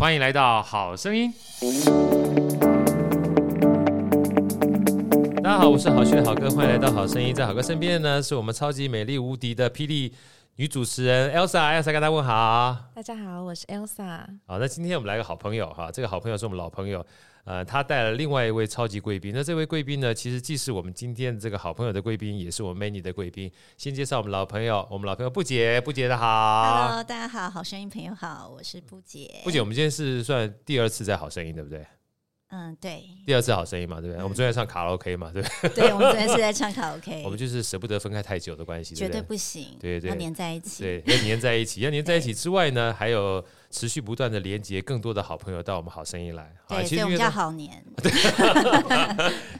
欢迎来到好声音。大家好，我是好趣的好哥，欢迎来到好声音。在好哥身边的呢，是我们超级美丽无敌的霹雳女主持人 Elsa，Elsa 跟大家问好。大家好，我是 Elsa。好，那今天我们来个好朋友哈，这个好朋友是我们老朋友。呃，他带了另外一位超级贵宾。那这位贵宾呢，其实既是我们今天这个好朋友的贵宾，也是我们 Manny 的贵宾。先介绍我们老朋友，我们老朋友布姐，布姐的好。Hello，大家好，好声音朋友好，我是布姐。布姐，我们今天是算第二次在好声音，对不对？嗯，对，第二次好声音嘛，对不对？嗯、我们昨天唱卡拉 OK 嘛，对不对？对，我们昨天是在唱卡拉 OK。我们就是舍不得分开太久的关系？绝对不行，对对，要黏在一起，对，要黏在一起，要黏在一起之外呢，还有持续不断的连接更多的好朋友到我们好声音来。对，其实我们叫好黏。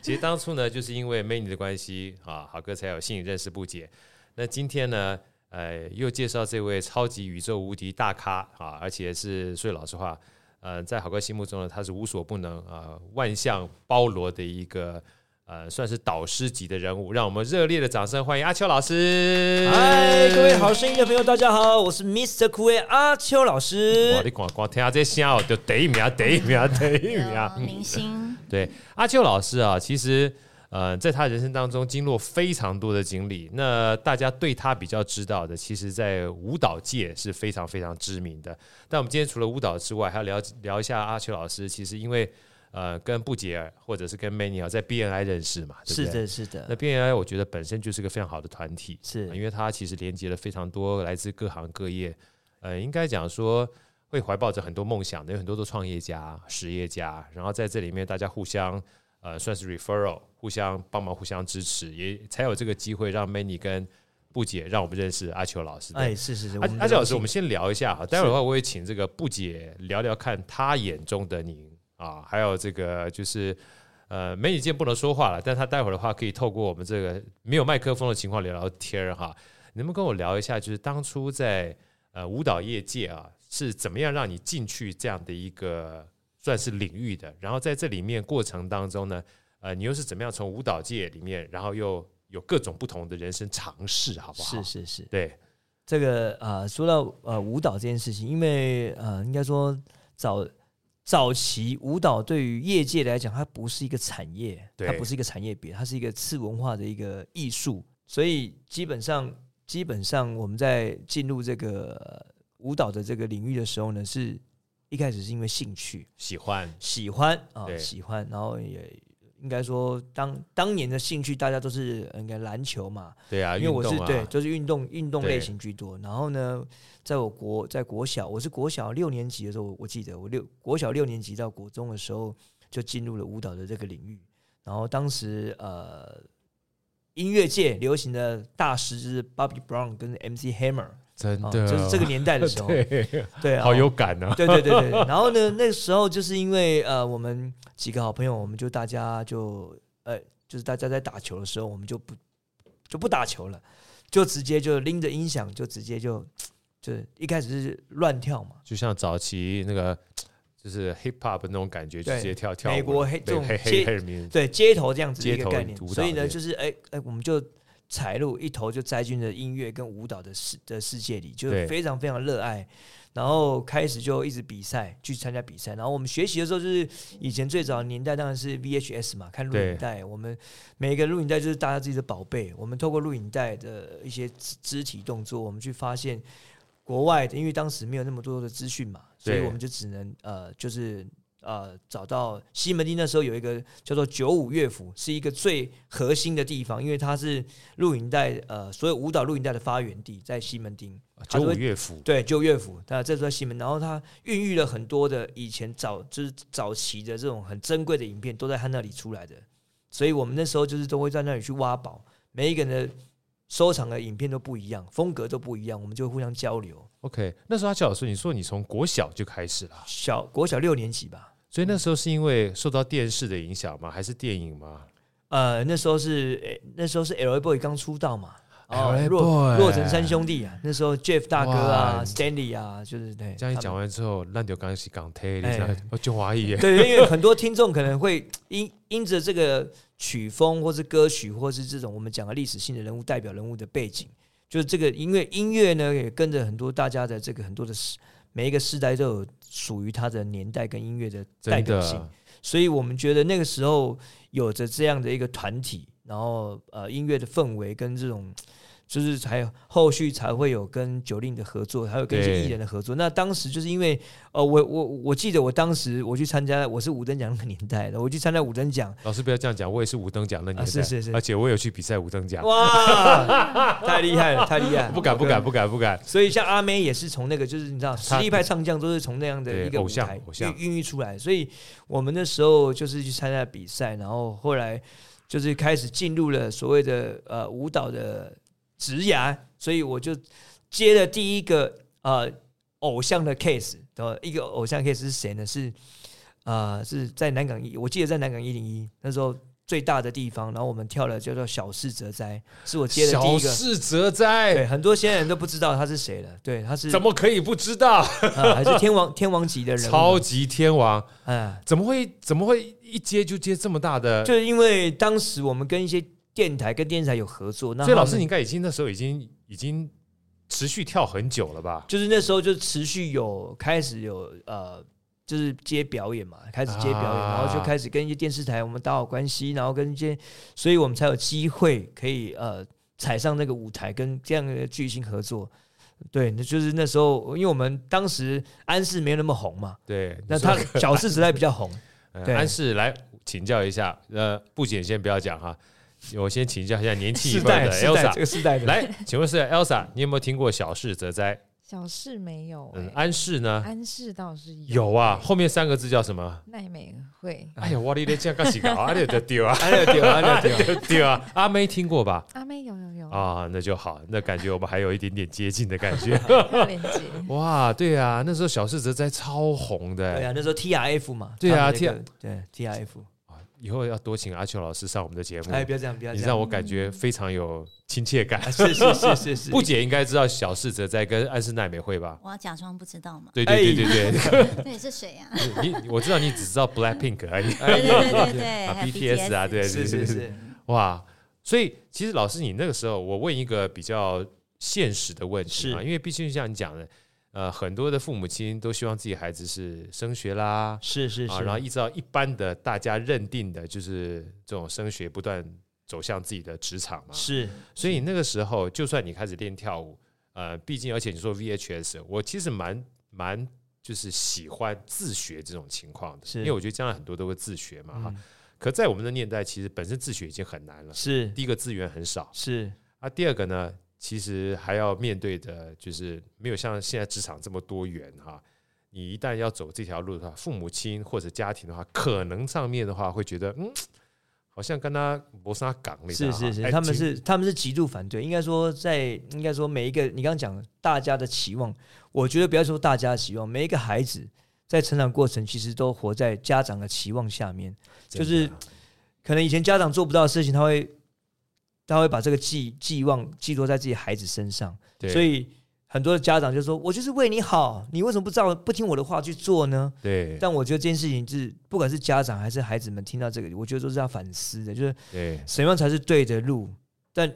其实当初呢，就是因为 Manny 的关系啊，好哥才有幸认识不解。那今天呢，呃，又介绍这位超级宇宙无敌大咖啊，而且是说老实话。呃，在好哥心目中呢，他是无所不能啊、呃，万象包罗的一个呃，算是导师级的人物。让我们热烈的掌声欢迎阿秋老师！嗨，各位好声音的朋友，大家好，我是 Mr. Cool 阿秋老师。哇，你光光听下这声哦，就得一秒，得一秒，得一秒，明星。对，阿秋老师啊，其实。呃，在他人生当中经历非常多的经历，那大家对他比较知道的，其实在舞蹈界是非常非常知名的。但我们今天除了舞蹈之外，还要聊聊一下阿秋老师。其实因为呃，跟布姐或者是跟 Manny 在 BNI 认识嘛，对不对？是的，是的。那 BNI 我觉得本身就是个非常好的团体，是因为它其实连接了非常多来自各行各业，呃，应该讲说会怀抱着很多梦想的，有很多的创业家、实业家，然后在这里面大家互相。呃，算是 referral，互相帮忙，互相支持，也才有这个机会让 Manny 跟布姐让我们认识阿秋老师。哎，是是是，阿阿秋老师，我们先聊一下哈。待会儿的话，我也请这个布姐聊聊看她眼中的您啊，还有这个就是呃，Manny 今天不能说话了，但她待会儿的话可以透过我们这个没有麦克风的情况聊聊天哈。能不能跟我聊一下，就是当初在呃舞蹈业界啊，是怎么样让你进去这样的一个？算是领域的，然后在这里面过程当中呢，呃，你又是怎么样从舞蹈界里面，然后又有各种不同的人生尝试，好不好？是是是，对这个呃，说到呃舞蹈这件事情，因为呃，应该说早早期舞蹈对于业界来讲，它不是一个产业，对它不是一个产业别，它是一个次文化的一个艺术，所以基本上基本上我们在进入这个舞蹈的这个领域的时候呢，是。一开始是因为兴趣，喜欢，喜欢啊，对喜欢，然后也应该说当当年的兴趣，大家都是应该篮球嘛，对啊，因为我是、啊、对，就是运动运动类型居多。然后呢，在我国在国小，我是国小六年级的时候，我记得我六国小六年级到国中的时候，就进入了舞蹈的这个领域。然后当时呃，音乐界流行的大师就是 Bobby Brown 跟 MC Hammer。真的，就是这个年代的时候，对，好有感啊！对对对对。然后呢，那个时候就是因为呃，我们几个好朋友，我们就大家就呃，就是大家在打球的时候，我们就不就不打球了，就直接就拎着音响，就直接就就一开始是乱跳嘛，就像早期那个就是 hip hop 那种感觉，就直接跳跳。美国黑这种黑黑黑人民对街头这样子的一个概念，所以呢，就是哎哎，我们就。踩入一头就栽进了音乐跟舞蹈的世的世界里，就非常非常热爱，然后开始就一直比赛，去参加比赛。然后我们学习的时候，就是以前最早的年代当然是 VHS 嘛，看录影带。我们每一个录影带就是大家自己的宝贝。我们透过录影带的一些肢肢体动作，我们去发现国外的，因为当时没有那么多的资讯嘛，所以我们就只能呃，就是。呃，找到西门町那时候有一个叫做九五乐府，是一个最核心的地方，因为它是录影带呃所有舞蹈录影带的发源地，在西门町。九五乐府对，九五乐府，它这是在西门，然后它孕育了很多的以前早就是早期的这种很珍贵的影片，都在它那里出来的。所以我们那时候就是都会在那里去挖宝，每一个人的收藏的影片都不一样，风格都不一样，我们就互相交流。OK，那时候阿秋老师，你说你从国小就开始了，小国小六年级吧。所以那时候是因为受到电视的影响吗？还是电影吗？呃，那时候是那时候是 L.A. Boy 刚出道嘛，L.A. Boy 洛城三兄弟啊，那时候 Jeff 大哥啊，Stanley 啊，就是对。这样一讲完之后，烂掉刚是港台，我就怀疑。对，因为很多听众可能会 因因着这个曲风，或是歌曲，或是这种我们讲的历史性的人物、代表人物的背景，就是这个音乐音乐呢，也跟着很多大家的这个很多的每一个世代都有属于他的年代跟音乐的代表性，所以我们觉得那个时候有着这样的一个团体，然后呃音乐的氛围跟这种。就是才有后续才会有跟 Jolin 的合作，还有跟一些艺人的合作。那当时就是因为，呃，我我我记得我当时我去参加，我是五等奖那个年代的，我去参加五等奖。老师不要这样讲，我也是五等奖那年代，啊，是是是，而且我有去比赛五等奖。哇，太厉害了，太厉害了！不敢不敢不敢不敢。所以像阿妹也是从那个，就是你知道，实力派唱将都是从那样的一个舞台孕育出来。所以我们那时候就是去参加比赛，然后后来就是开始进入了所谓的呃舞蹈的职涯。所以我就接了第一个呃偶像的 case，的一个偶像 case 是谁呢？是呃是在南港一，我记得在南港一零一那时候最大的地方，然后我们跳了叫做小室哲哉，是我接的第一个小室哲哉，对，很多现在人都不知道他是谁了，对，他是怎么可以不知道？呃、还是天王 天王级的人，超级天王，嗯，怎么会怎么会一接就接这么大的？就是因为当时我们跟一些电台跟电视台有合作，那所以老师你应该已经那时候已经。已经持续跳很久了吧？就是那时候就持续有开始有呃，就是接表演嘛，开始接表演，啊、然后就开始跟一些电视台我们打好关系，然后跟一些，所以我们才有机会可以呃踩上那个舞台，跟这样的巨星合作。对，那就是那时候，因为我们当时安室没有那么红嘛，对，那他小四时代比较红。对，安室来请教一下，呃，不仅先不要讲哈。我先请教一下年轻一代的 Elsa，这个世代的来，请问是 Elsa，你有没有听过小事哲哉？小事没有、欸，嗯，安室呢？安室倒是有，有啊，后面三个字叫什么？奈美惠。哎呀，我的天，这样干啥？阿就丢啊，阿就丢，阿就 丢啊！阿妹听过吧？阿妹有有有啊，那就好，那感觉我们还有一点点接近的感觉。连接哇，对啊，那时候小事则哉超红的，对啊，那时候 T R F 嘛，对啊，T 对 T R F。以后要多请阿秋老师上我们的节目。哎，不要这样，不要这样，你让我感觉非常有亲切感。是是是是是，布姐 应该知道小室哲在跟安室奈美惠吧？我要假装不知道嘛。对对对对对。对 是谁 呀？你我知道你只知道 Black Pink 而已。对对对对啊，BTS 啊，对对对对。哇，所以其实老师，你那个时候，我问一个比较现实的问题啊，因为毕竟像你讲的。呃，很多的父母亲都希望自己孩子是升学啦，是是是，啊，然后依照一般的大家认定的，就是这种升学不断走向自己的职场嘛。是，所以那个时候，就算你开始练跳舞，呃，毕竟而且你说 VHS，我其实蛮蛮就是喜欢自学这种情况的，因为我觉得将来很多都会自学嘛哈。可在我们的年代，其实本身自学已经很难了，是第一个资源很少，是啊，第二个呢？其实还要面对的，就是没有像现在职场这么多元哈。你一旦要走这条路的话，父母亲或者家庭的话，可能上面的话会觉得，嗯，好像跟他摩擦港那是是是，他们是他们是极度反对。应该说，在应该说每一个你刚刚讲大家的期望，我觉得不要说大家的期望，每一个孩子在成长过程其实都活在家长的期望下面，就是可能以前家长做不到的事情，他会。他会把这个寄寄望寄托在自己孩子身上，所以很多的家长就说：“我就是为你好，你为什么不照不听我的话去做呢？”对。但我觉得这件事情是，不管是家长还是孩子们听到这个，我觉得都是要反思的，就是什么样才是对的路。但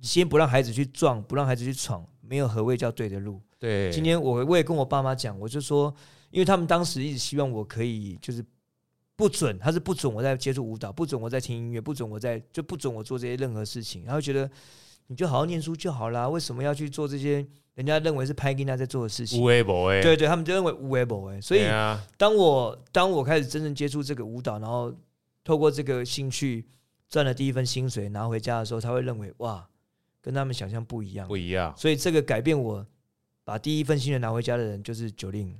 先不让孩子去撞，不让孩子去闯，没有何谓叫对的路。对。今天我我也跟我爸妈讲，我就说，因为他们当时一直希望我可以就是。不准，他是不准我在接触舞蹈，不准我在听音乐，不准我在就不准我做这些任何事情。他会觉得你就好好念书就好啦，为什么要去做这些人家认为是拍给他在做的事情？无为不为，对对，他们就认为无为不为。所以当我当我开始真正接触这个舞蹈，然后透过这个兴趣赚了第一份薪水拿回家的时候，他会认为哇，跟他们想象不一样，不一样。所以这个改变我把第一份薪水拿回家的人就是 Jolin。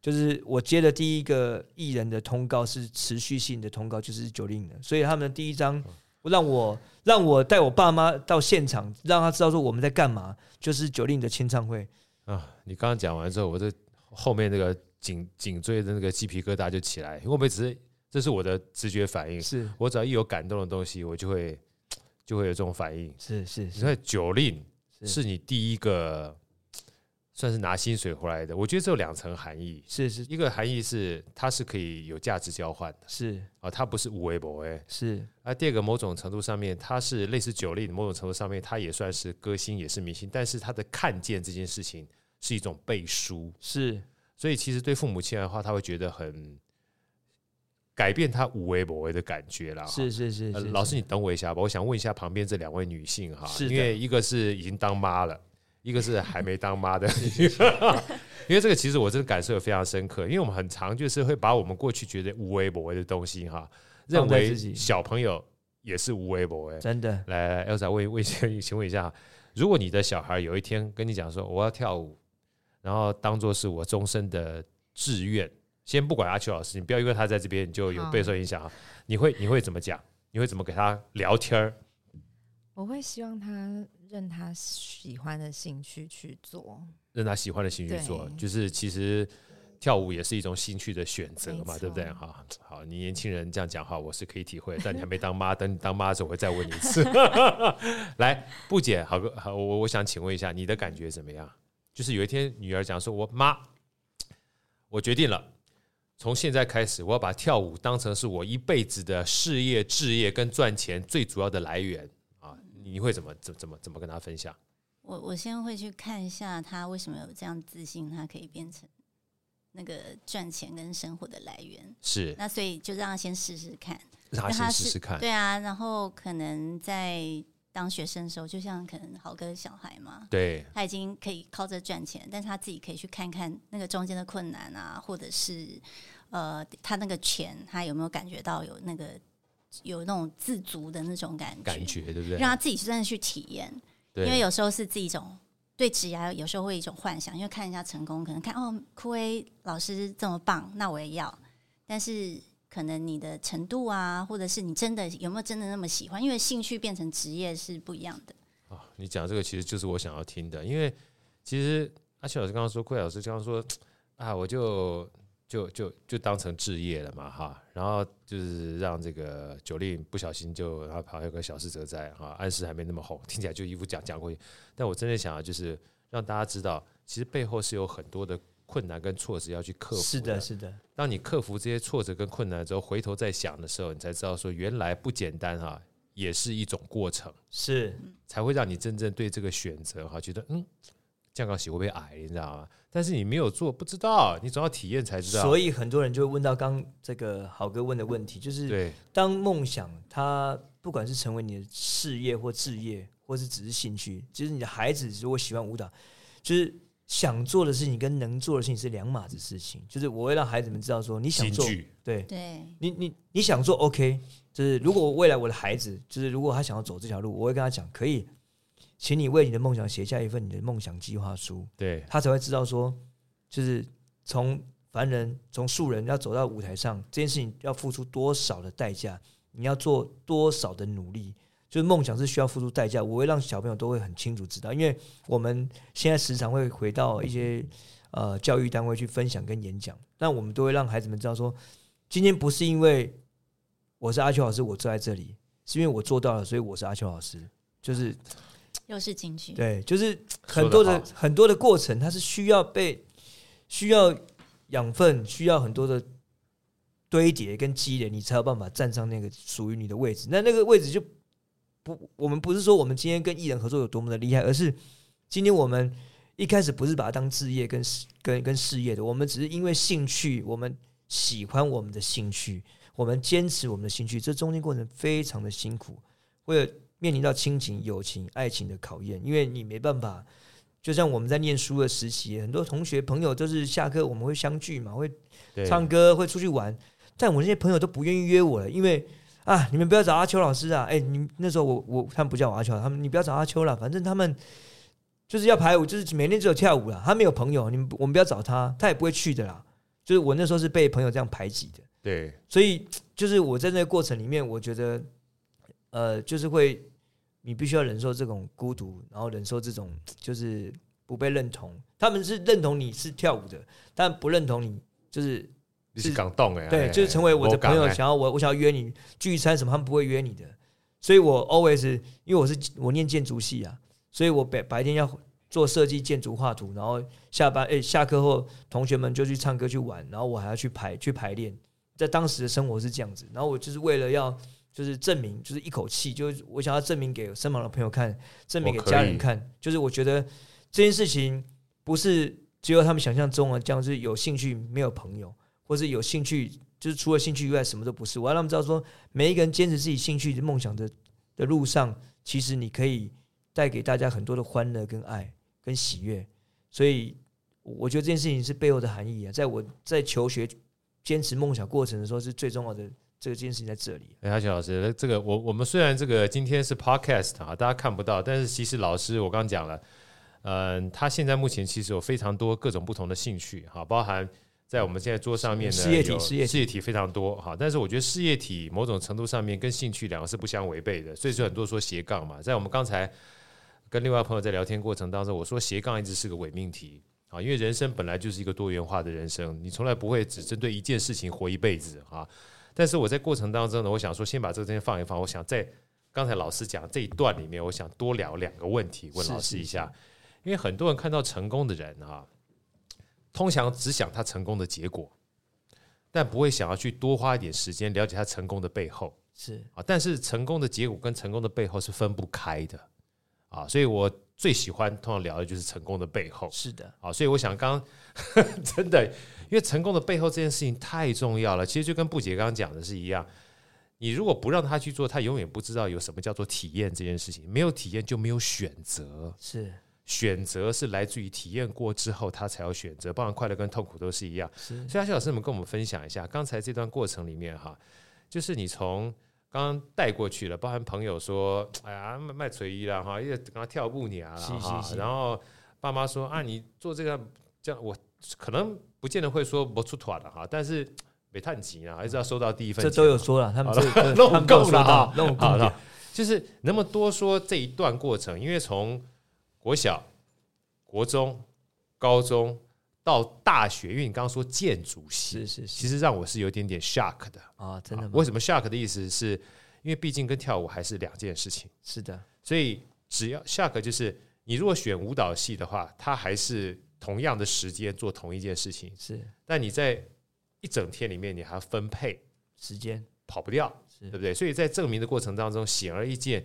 就是我接的第一个艺人的通告是持续性的通告，就是 Jolin 的，所以他们的第一张让我让我带我爸妈到现场，让他知道说我们在干嘛，就是 Jolin 的签唱会。啊。你刚刚讲完之后，我这后面那个颈颈椎的那个鸡皮疙瘩就起来，因为我只是这是我的直觉反应，是。我只要一有感动的东西，我就会就会有这种反应，是是，你看 Jolin 是你第一个。算是拿薪水回来的，我觉得这有两层含义。是是，一个含义是它是可以有价值交换的，是啊，它不是无为不为，是。啊，第二个某种程度上面，它是类似 Jolin，某种程度上面，它也算是歌星，也是明星，但是他的看见这件事情是一种背书，是所以其实对父母亲的话，他会觉得很改变他无为不为的感觉啦。是是是，呃，老师你等我一下吧，我想问一下旁边这两位女性哈，因为一个是已经当妈了，一个是还没当妈的。因为这个其实我真的感受非常深刻，因为我们很常就是会把我们过去觉得无微不为的东西哈，认为小朋友也是无微不为。真的，来来，Elsa 问问请请问一下，如果你的小孩有一天跟你讲说我要跳舞，然后当做是我终身的志愿，先不管阿秋老师，你不要因为他在这边你就有备受影响啊，你会你会怎么讲？你会怎么给他聊天儿？我会希望他认他喜欢的兴趣去做，任他喜欢的兴趣做，就是其实跳舞也是一种兴趣的选择嘛，对不对？哈，好，你年轻人这样讲话，我是可以体会，但你还没当妈，等你当妈的时候，我会再问你一次。来，布姐，好个好，我我想请问一下，你的感觉怎么样？就是有一天女儿讲说：“我妈，我决定了，从现在开始，我要把跳舞当成是我一辈子的事业、置业跟赚钱最主要的来源。”你会怎么怎怎么怎么跟他分享？我我先会去看一下他为什么有这样自信，他可以变成那个赚钱跟生活的来源。是，那所以就让他先试试看，让他先试试看。对啊，然后可能在当学生的时候，就像可能豪哥小孩嘛，对，他已经可以靠着赚钱，但是他自己可以去看看那个中间的困难啊，或者是呃，他那个钱他有没有感觉到有那个。有那种自足的那种感觉，感觉对不对？让他自己真的去体验，因为有时候是自己一种对职业，有时候会一种幻想，因为看人家成功，可能看哦，酷威老师这么棒，那我也要。但是可能你的程度啊，或者是你真的有没有真的那么喜欢？因为兴趣变成职业是不一样的。哦，你讲这个其实就是我想要听的，因为其实阿奇老师刚刚说，酷威老师刚刚说啊，我就。就就就当成置业了嘛，哈，然后就是让这个九令不小心就然后跑有个小事哲哉哈，暗示还没那么红，听起来就一副讲讲过去。但我真的想要就是让大家知道，其实背后是有很多的困难跟挫折要去克服。是的，是的。当你克服这些挫折跟困难之后，回头再想的时候，你才知道说原来不简单哈，也是一种过程，是才会让你真正对这个选择哈觉得嗯。降高喜会不会矮，你知道吗？但是你没有做，不知道，你总要体验才知道。所以很多人就会问到刚这个豪哥问的问题，就是当梦想它不管是成为你的事业或置业，或是只是兴趣，其实你的孩子如果喜欢舞蹈，就是想做的事情跟能做的事情是两码子事情。就是我会让孩子们知道说，你想做，对对，你你你想做 OK，就是如果未来我的孩子，就是如果他想要走这条路，我会跟他讲可以。请你为你的梦想写下一份你的梦想计划书，对，他才会知道说，就是从凡人从素人要走到舞台上，这件事情要付出多少的代价，你要做多少的努力，就是梦想是需要付出代价。我会让小朋友都会很清楚知道，因为我们现在时常会回到一些呃教育单位去分享跟演讲，那我们都会让孩子们知道说，今天不是因为我是阿秋老师，我坐在这里，是因为我做到了，所以我是阿秋老师，就是。又是进去，对，就是很多的很多的过程，它是需要被需要养分，需要很多的堆叠跟积累，你才有办法站上那个属于你的位置。那那个位置就不，我们不是说我们今天跟艺人合作有多么的厉害，而是今天我们一开始不是把它当职业跟跟跟事业的，我们只是因为兴趣，我们喜欢我们的兴趣，我们坚持我们的兴趣，这中间过程非常的辛苦，为了。面临到亲情、友情、爱情的考验，因为你没办法，就像我们在念书的时期，很多同学朋友都是下课我们会相聚嘛，会唱歌，会出去玩，但我那些朋友都不愿意约我了，因为啊，你们不要找阿秋老师啊，哎，你那时候我我他们不叫我阿秋，他们你不要找阿秋了，反正他们就是要排舞，就是每天只有跳舞了，他没有朋友，你们我们不要找他，他也不会去的啦。就是我那时候是被朋友这样排挤的，对，所以就是我在那个过程里面，我觉得呃，就是会。你必须要忍受这种孤独，然后忍受这种就是不被认同。他们是认同你是跳舞的，但不认同你就是你是港动哎，对，就是成为我的朋友，想要我我想要约你聚餐什么，他们不会约你的。所以我 always 因为我是我念建筑系啊，所以我白白天要做设计、建筑、画图，然后下班哎下课后同学们就去唱歌去玩，然后我还要去排去排练。在当时的生活是这样子，然后我就是为了要。就是证明，就是一口气，就是我想要证明给身旁的朋友看，证明给家人看。就是我觉得这件事情不是只有他们想象中的这样，是有兴趣没有朋友，或是有兴趣就是除了兴趣以外什么都不是。我要让他们知道说，每一个人坚持自己兴趣的梦想的的路上，其实你可以带给大家很多的欢乐、跟爱、跟喜悦。所以我觉得这件事情是背后的含义啊，在我在求学坚持梦想过程的时候，是最重要的这个件事情在这里。哎，阿全老师，这个我我们虽然这个今天是 podcast 啊，大家看不到，但是其实老师我刚刚讲了。嗯，他现在目前其实有非常多各种不同的兴趣，哈，包含在我们现在桌上面的事业体，事业事业体非常多，哈。但是我觉得事业体某种程度上面跟兴趣两个是不相违背的，所以说很多说斜杠嘛。在我们刚才跟另外朋友在聊天过程当中，我说斜杠一直是个伪命题啊，因为人生本来就是一个多元化的人生，你从来不会只针对一件事情活一辈子啊。但是我在过程当中呢，我想说先把这个东西放一放，我想在刚才老师讲这一段里面，我想多聊两个问题，问老师一下。因为很多人看到成功的人啊，通常只想他成功的结果，但不会想要去多花一点时间了解他成功的背后。是啊，但是成功的结果跟成功的背后是分不开的啊，所以我最喜欢通常聊的就是成功的背后。是的啊，所以我想刚刚 真的，因为成功的背后这件事情太重要了。其实就跟布姐刚刚讲的是一样，你如果不让他去做，他永远不知道有什么叫做体验这件事情。没有体验就没有选择。是。选择是来自于体验过之后，他才有选择。包含快乐跟痛苦都是一样。是，所以阿全老师，你们跟我们分享一下刚才这段过程里面哈，就是你从刚刚带过去了，包含朋友说，哎呀，卖卖锤衣了哈，因为刚刚跳舞娘了哈，然后爸妈说啊，你做这个这样，我可能不见得会说不出团了哈，但是没太急啊，还是要收到第一份。这都有说了，他们这 弄够了哈，弄够了，就是能不能多说这一段过程？因为从国小、国中、高中到大学，因为你刚刚说建筑系，是是是，其实让我是有点点 shock 的啊，真的吗？为什么 shock 的意思是因为毕竟跟跳舞还是两件事情，是的。所以只要 shock 就是你如果选舞蹈系的话，它还是同样的时间做同一件事情，是。但你在一整天里面，你还要分配时间，跑不掉，对不对？所以在证明的过程当中，显而易见。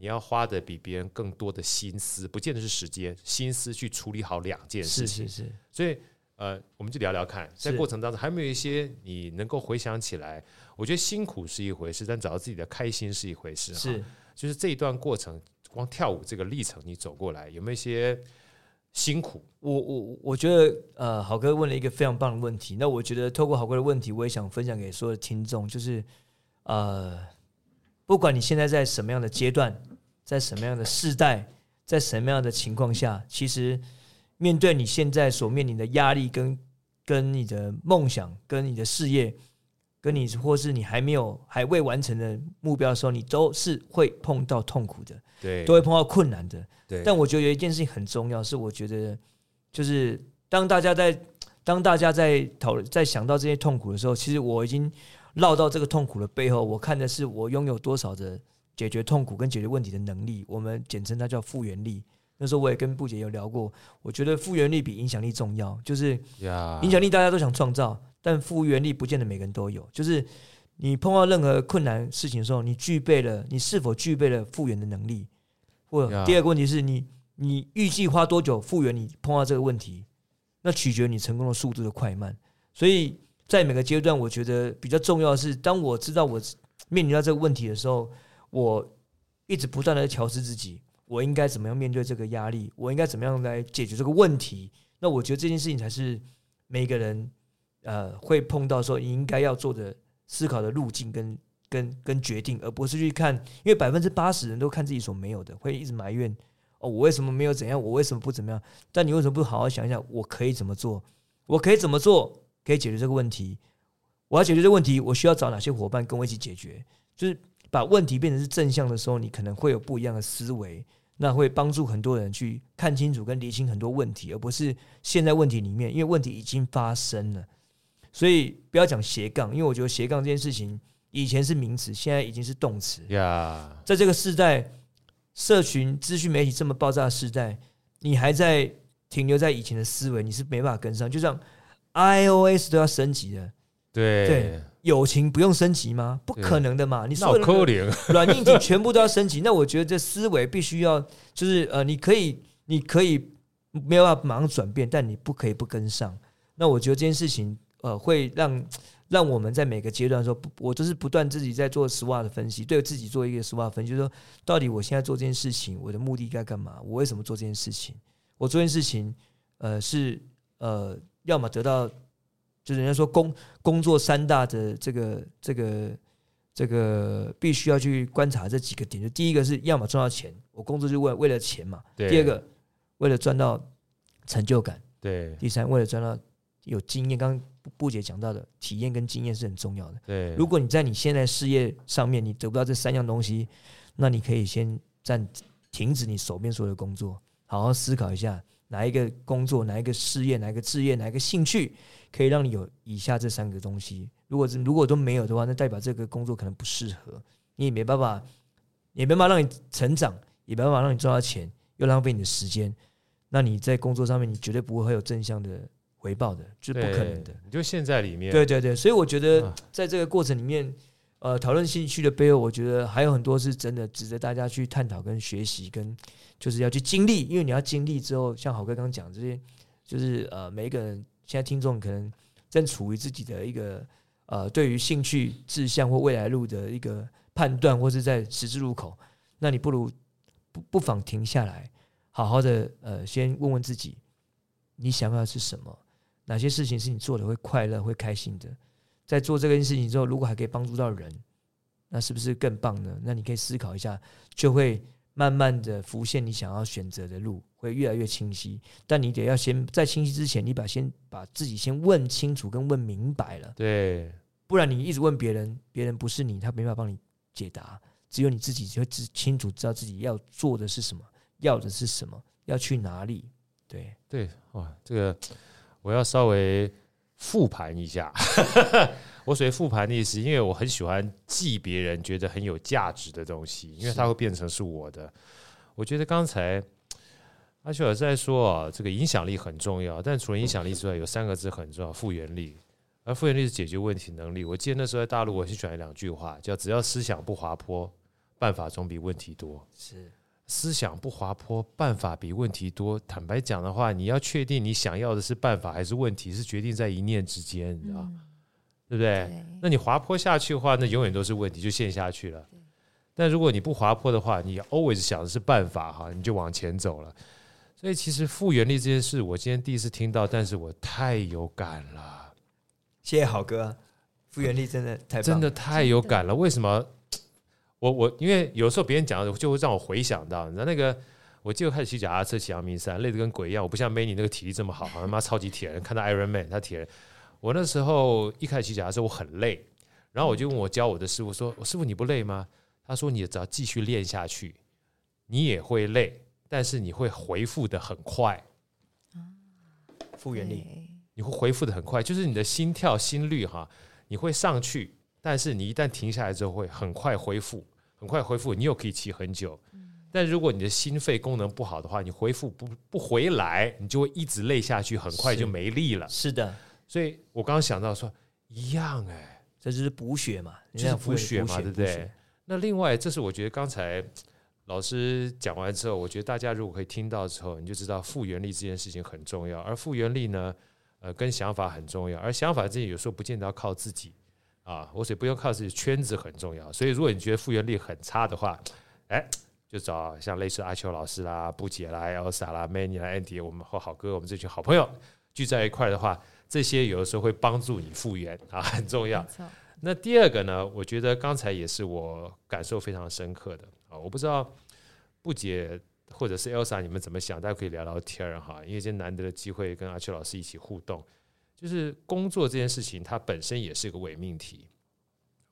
你要花的比别人更多的心思，不见得是时间，心思去处理好两件事情。是是是。所以，呃，我们就聊聊看，在过程当中，还没有一些你能够回想起来。我觉得辛苦是一回事，但找到自己的开心是一回事。是，就是这一段过程，光跳舞这个历程，你走过来有没有一些辛苦？我我我觉得，呃，好哥问了一个非常棒的问题。那我觉得，透过好哥的问题，我也想分享给所有的听众，就是，呃。不管你现在在什么样的阶段，在什么样的世代，在什么样的情况下，其实面对你现在所面临的压力，跟跟你的梦想，跟你的事业，跟你或是你还没有还未完成的目标的时候，你都是会碰到痛苦的，对，都会碰到困难的，对。但我觉得有一件事情很重要，是我觉得就是当大家在当大家在讨论在想到这些痛苦的时候，其实我已经。绕到这个痛苦的背后，我看的是我拥有多少的解决痛苦跟解决问题的能力。我们简称它叫复原力。那时候我也跟布姐有聊过，我觉得复原力比影响力重要。就是影响力大家都想创造，但复原力不见得每个人都有。就是你碰到任何困难事情的时候，你具备了，你是否具备了复原的能力？或第二个问题是你，你预计花多久复原？你碰到这个问题，那取决于你成功的速度的快慢。所以。在每个阶段，我觉得比较重要的是，当我知道我面临到这个问题的时候，我一直不断的调试自己，我应该怎么样面对这个压力？我应该怎么样来解决这个问题？那我觉得这件事情才是每个人呃会碰到说你应该要做的思考的路径跟跟跟决定，而不是去看，因为百分之八十人都看自己所没有的，会一直埋怨哦，我为什么没有怎样？我为什么不怎么样？但你为什么不好好想一想，我可以怎么做？我可以怎么做？可以解决这个问题，我要解决这个问题，我需要找哪些伙伴跟我一起解决？就是把问题变成是正向的时候，你可能会有不一样的思维，那会帮助很多人去看清楚跟理清很多问题，而不是陷在问题里面，因为问题已经发生了。所以不要讲斜杠，因为我觉得斜杠这件事情以前是名词，现在已经是动词。呀，在这个时代，社群资讯媒体这么爆炸的时代，你还在停留在以前的思维，你是没办法跟上。就像 iOS 都要升级的，对对，友情不用升级吗？不可能的嘛！你所有的软硬体全部都要升级，那我觉得这思维必须要，就是呃，你可以，你可以没有办法马上转变，但你不可以不跟上。那我觉得这件事情，呃，会让让我们在每个阶段的时候，我就是不断自己在做 SWOT 的分析，对自己做一个 SWOT 分析，就是说到底我现在做这件事情，我的目的该干嘛？我为什么做这件事情？我做这件事情，呃，是呃，要么得到，就是人家说工工作三大的这个这个。这个必须要去观察这几个点，就第一个是要么赚到钱，我工作就是为为了钱嘛。对。第二个，为了赚到成就感。对。第三，为了赚到有经验。刚刚布姐讲到的体验跟经验是很重要的。对。如果你在你现在事业上面你得不到这三样东西，那你可以先暂停止你手边所有的工作，好好思考一下哪一个工作、哪一个事业、哪一个职业、哪一个兴趣可以让你有以下这三个东西。如果是如果都没有的话，那代表这个工作可能不适合，你也没办法，也没办法让你成长，也没办法让你赚到钱，又浪费你的时间，那你在工作上面你绝对不会有正向的回报的，就是不可能的。你就陷在里面，对对对，所以我觉得在这个过程里面，呃，讨论兴趣的背后，我觉得还有很多是真的值得大家去探讨跟学习，跟就是要去经历，因为你要经历之后，像好哥刚刚讲这些，就是呃，每一个人现在听众可能正处于自己的一个。呃，对于兴趣志向或未来路的一个判断，或是在十字路口，那你不如不不妨停下来，好好的呃，先问问自己，你想要的是什么？哪些事情是你做的会快乐、会开心的？在做这件事情之后，如果还可以帮助到人，那是不是更棒呢？那你可以思考一下，就会慢慢的浮现你想要选择的路，会越来越清晰。但你得要先在清晰之前，你把先把自己先问清楚跟问明白了。对。不然你一直问别人，别人不是你，他没办法帮你解答。只有你自己就会知清楚知道自己要做的是什么，要的是什么，要去哪里。对对，哇，这个我要稍微复盘一下。我所谓复盘的意思，因为我很喜欢记别人觉得很有价值的东西，因为它会变成是我的。我觉得刚才阿秋老师在说啊，这个影响力很重要，但除了影响力之外，有三个字很重要：复原力。而复原力是解决问题能力。我记得那时候在大陆，我是选了两句话，叫“只要思想不滑坡，办法总比问题多”。是思想不滑坡，办法比问题多。坦白讲的话，你要确定你想要的是办法还是问题，是决定在一念之间，你知道、嗯、对不对？对，那你滑坡下去的话，那永远都是问题，就陷下去了。但如果你不滑坡的话，你 always 想的是办法哈，你就往前走了。所以其实复原力这件事，我今天第一次听到，但是我太有感了。谢谢好哥，复原力真的太真的太有感了。为什么？我我因为有时候别人讲的，就会让我回想到，你知道那个，我就开始骑脚踏车骑阳明山，累得跟鬼一样。我不像 Manny 那个体力这么好，好像妈超级铁人。看到 Iron Man，他铁人。我那时候一开始骑脚踏车，我很累，然后我就问我教我的师傅说：“我师傅你不累吗？”他说：“你只要继续练下去，你也会累，但是你会恢复的很快。”复原力。你会恢复的很快，就是你的心跳心率哈，你会上去，但是你一旦停下来之后，会很快恢复，很快恢复，你又可以骑很久。但如果你的心肺功能不好的话，你恢复不不回来，你就会一直累下去，很快就没力了。是，是的，所以我刚刚想到说一样哎、欸，这就是补血嘛，就是补血嘛，对不对？那另外，这是我觉得刚才老师讲完之后，我觉得大家如果可以听到之后，你就知道复原力这件事情很重要，而复原力呢。呃，跟想法很重要，而想法这些有时候不见得要靠自己啊，我所以不用靠自己，圈子很重要。所以如果你觉得复原力很差的话，哎，就找像类似阿秋老师啦、布姐啦、Elsa 啦、Manny 啦、Andy，我们和好哥，我们这群好朋友聚在一块的话，这些有的时候会帮助你复原啊，很重要。那第二个呢，我觉得刚才也是我感受非常深刻的啊，我不知道布姐。或者是 Elsa，你们怎么想？大家可以聊聊天儿哈，因为今天难得的机会跟阿秋老师一起互动，就是工作这件事情，它本身也是一个伪命题。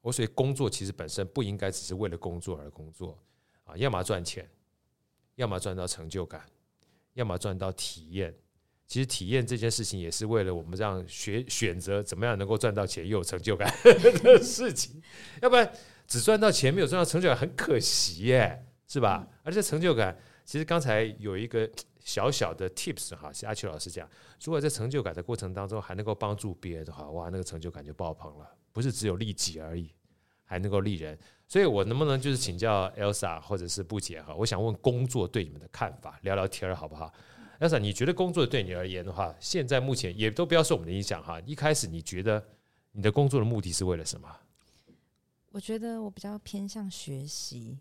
我所以工作其实本身不应该只是为了工作而工作啊，要么赚钱，要么赚到成就感，要么赚到体验。其实体验这件事情也是为了我们这样学选择怎么样能够赚到钱又有成就感 的事情，要不然只赚到钱没有赚到成就感很可惜耶，是吧？而且成就感。其实刚才有一个小小的 tips 哈，像阿秋老师讲，如果在成就感的过程当中还能够帮助别人的话，哇，那个成就感就爆棚了，不是只有利己而已，还能够利人。所以我能不能就是请教 Elsa 或者是布姐哈？我想问工作对你们的看法，聊聊天儿好不好？Elsa，你觉得工作对你而言的话，现在目前也都不要受我们的影响哈。一开始你觉得你的工作的目的是为了什么？我觉得我比较偏向学习，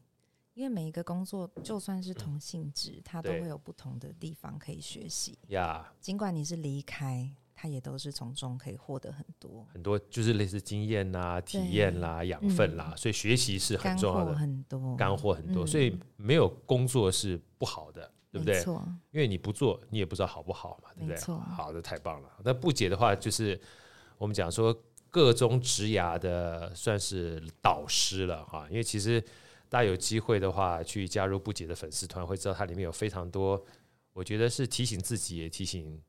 因为每一个工作就算是同性质，它都会有不同的地方可以学习。呀，尽管你是离开。它也都是从中可以获得很多很多，就是类似经验啦、体验啦、养分啦，所以学习是很重要的，很多干货很多，所以没有工作是不好的，对不对？因为你不做，你也不知道好不好嘛，对不对？好的，太棒了。那不解的话，就是我们讲说各中职涯的算是导师了哈，因为其实大家有机会的话，去加入不姐的粉丝团，会知道它里面有非常多，我觉得是提醒自己，也提醒。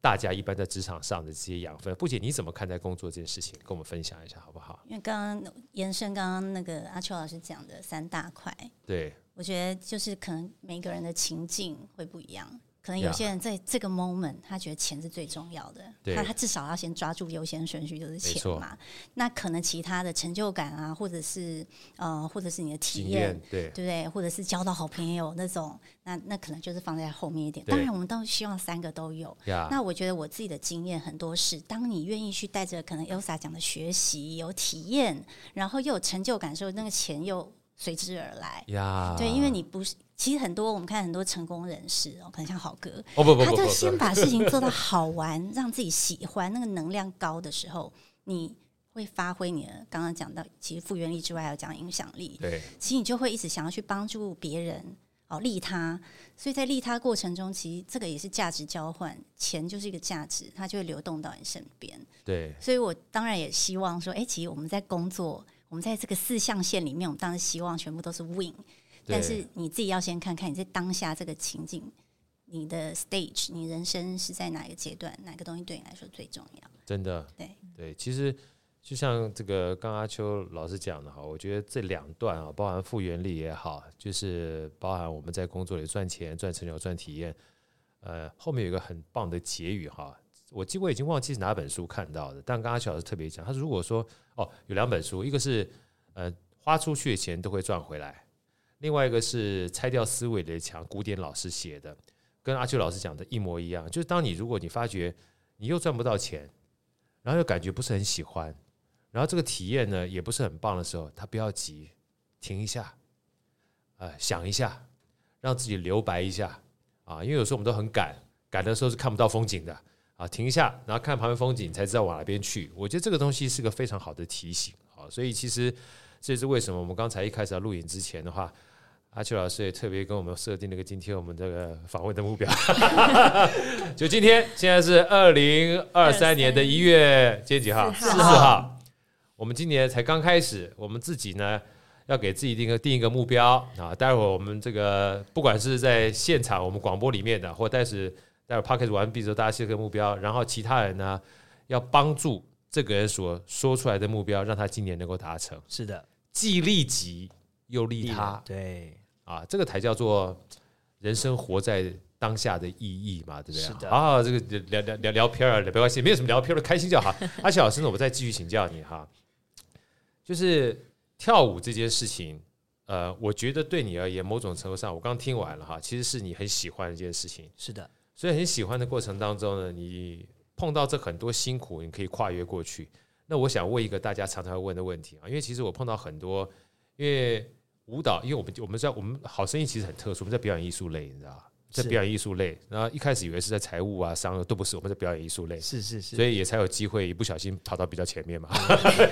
大家一般在职场上的这些养分，不姐你怎么看待工作这件事情？跟我们分享一下好不好？因为刚刚延伸刚刚那个阿秋老师讲的三大块，对，我觉得就是可能每个人的情境会不一样。可能有些人在这个 moment，他觉得钱是最重要的，他他至少要先抓住优先顺序就是钱嘛。那可能其他的成就感啊，或者是呃，或者是你的体验，对对不对？或者是交到好朋友那种，那那可能就是放在后面一点。当然，我们都希望三个都有。那我觉得我自己的经验很多是，当你愿意去带着可能 Elsa 讲的学习、有体验，然后又有成就感的时候，那个钱又随之而来。呀，对，因为你不是。其实很多我们看很多成功人士哦，可能像好哥，哦、不不他就先把事情做到好玩，让自己喜欢，那个能量高的时候，你会发挥你的刚刚讲到，其实复原力之外还有讲影响力。对，其实你就会一直想要去帮助别人哦，利他。所以在利他过程中，其实这个也是价值交换，钱就是一个价值，它就会流动到你身边。对，所以我当然也希望说，哎，其实我们在工作，我们在这个四象限里面，我们当然希望全部都是 win。但是你自己要先看看你在当下这个情景，你的 stage，你人生是在哪一个阶段，哪个东西对你来说最重要？真的，对对，其实就像这个刚阿秋老师讲的哈，我觉得这两段啊，包含复原力也好，就是包含我们在工作里赚钱、赚成就、赚体验，呃，后面有一个很棒的结语哈，我几乎已经忘记是哪本书看到的，但刚阿秋老师特别讲，他如果说哦，有两本书，一个是呃花出去的钱都会赚回来。另外一个是拆掉思维的墙，古典老师写的，跟阿秋老师讲的一模一样。就是当你如果你发觉你又赚不到钱，然后又感觉不是很喜欢，然后这个体验呢也不是很棒的时候，他不要急，停一下，呃，想一下，让自己留白一下啊。因为有时候我们都很赶，赶的时候是看不到风景的啊。停下，然后看旁边风景，才知道往哪边去。我觉得这个东西是个非常好的提醒啊。所以其实这是为什么我们刚才一开始要录影之前的话。阿秋老师也特别跟我们设定了个今天我们这个访问的目标，就今天，现在是二零二三年的一月今天几号？四号。我们今年才刚开始，我们自己呢要给自己定个定一个目标啊。待会儿我们这个不管是在现场我们广播里面的，或待会待会 podcast 完毕之后，大家设个目标，然后其他人呢要帮助这个人所说出来的目标，让他今年能够达成。是的，既利己又利他。对。啊，这个才叫做人生活在当下的意义嘛，对不对？是的。好，这个聊聊聊聊片儿，没关系，没有什么聊偏了，开心就好。阿奇老师呢，我再继续请教你哈，就是跳舞这件事情，呃，我觉得对你而言，某种程度上，我刚听完了哈，其实是你很喜欢的一件事情。是的。所以很喜欢的过程当中呢，你碰到这很多辛苦，你可以跨越过去。那我想问一个大家常常会问的问题啊，因为其实我碰到很多，因为。舞蹈，因为我们我们在我们好声音其实很特殊，我们在表演艺术类，你知道在表演艺术类，然后一开始以为是在财务啊、商都不是，我们在表演艺术类，是是是，所以也才有机会一不小心跑到比较前面嘛。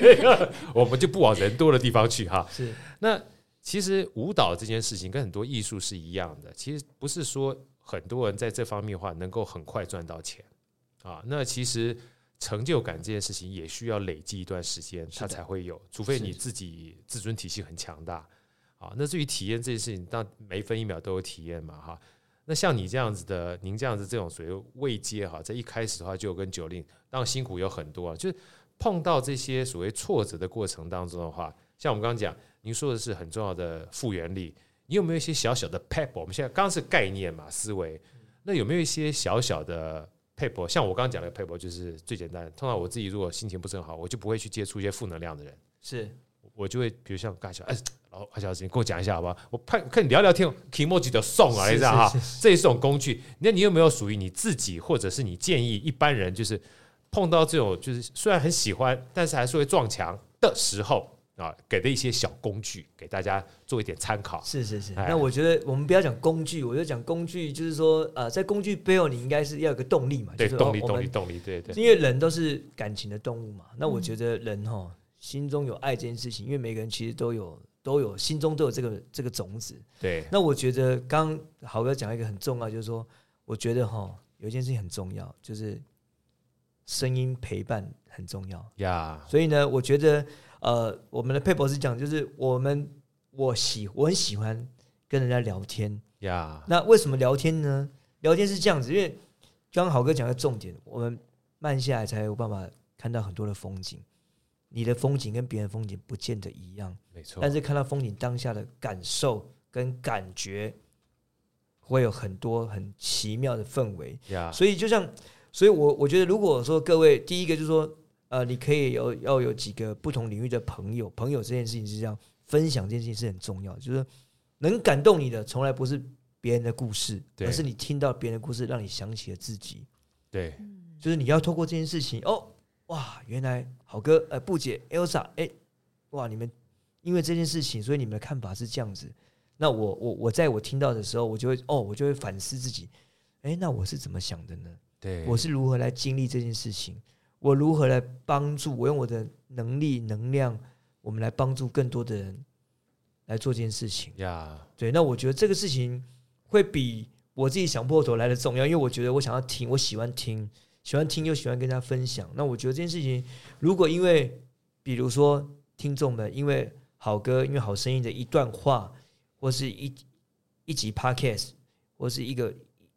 我们就不往人多的地方去哈。是，那其实舞蹈这件事情跟很多艺术是一样的，其实不是说很多人在这方面的话能够很快赚到钱啊。那其实成就感这件事情也需要累积一段时间，它才会有，除非你自己自尊体系很强大。啊，那至于体验这件事情，当每分一秒都有体验嘛，哈。那像你这样子的，您这样子这种所谓未接哈，在一开始的话就跟 Jolin，当然辛苦有很多啊，就是碰到这些所谓挫折的过程当中的话，像我们刚刚讲，您说的是很重要的复原力，你有没有一些小小的 pep？我们现在刚刚是概念嘛，思维，那有没有一些小小的 pep？像我刚刚讲的 pep，就是最简单，通常我自己如果心情不是很好，我就不会去接触一些负能量的人，是。我就会比如像盖小哎，然后阿小姐，你跟我讲一下好不好？我看看你聊聊天，kimoji 的送啊，你知道哈？这也是种工具。那你有没有属于你自己，或者是你建议一般人，就是碰到这种就是虽然很喜欢，但是还是会撞墙的时候？啊，给的一些小工具，给大家做一点参考。是是是，那我觉得我们不要讲工具，我就讲工具，就是说，呃，在工具背后，你应该是要有个动力嘛。对，就是、动力，动力，动力，对对。因为人都是感情的动物嘛。那我觉得人哈，心中有爱这件事情，因为每个人其实都有，都有心中都有这个这个种子。对。那我觉得刚豪哥讲一个很重要，就是说，我觉得哈，有一件事情很重要，就是声音陪伴很重要呀。所以呢，我觉得。呃，我们的佩博士讲，就是我们我喜我很喜欢跟人家聊天呀。那为什么聊天呢？聊天是这样子，因为刚刚豪哥讲的重点，我们慢下来才有办法看到很多的风景。你的风景跟别人风景不见得一样，没错。但是看到风景当下的感受跟感觉，会有很多很奇妙的氛围。所以就像，所以我我觉得，如果说各位第一个就是说。呃，你可以有要有几个不同领域的朋友，朋友这件事情是这样，分享这件事情是很重要的，就是能感动你的，从来不是别人的故事，而是你听到别人的故事，让你想起了自己。对，就是你要透过这件事情，哦，哇，原来好哥，呃，不姐，Elsa，哎，哇，你们因为这件事情，所以你们的看法是这样子。那我我我在我听到的时候，我就会，哦，我就会反思自己，哎，那我是怎么想的呢？对，我是如何来经历这件事情？我如何来帮助？我用我的能力、能量，我们来帮助更多的人来做这件事情。呀.对，那我觉得这个事情会比我自己想破头来的重要，因为我觉得我想要听，我喜欢听，喜欢听又喜欢跟大家分享。那我觉得这件事情，如果因为比如说听众们，因为好歌，因为好声音的一段话，或是一一集 Podcast，或是一个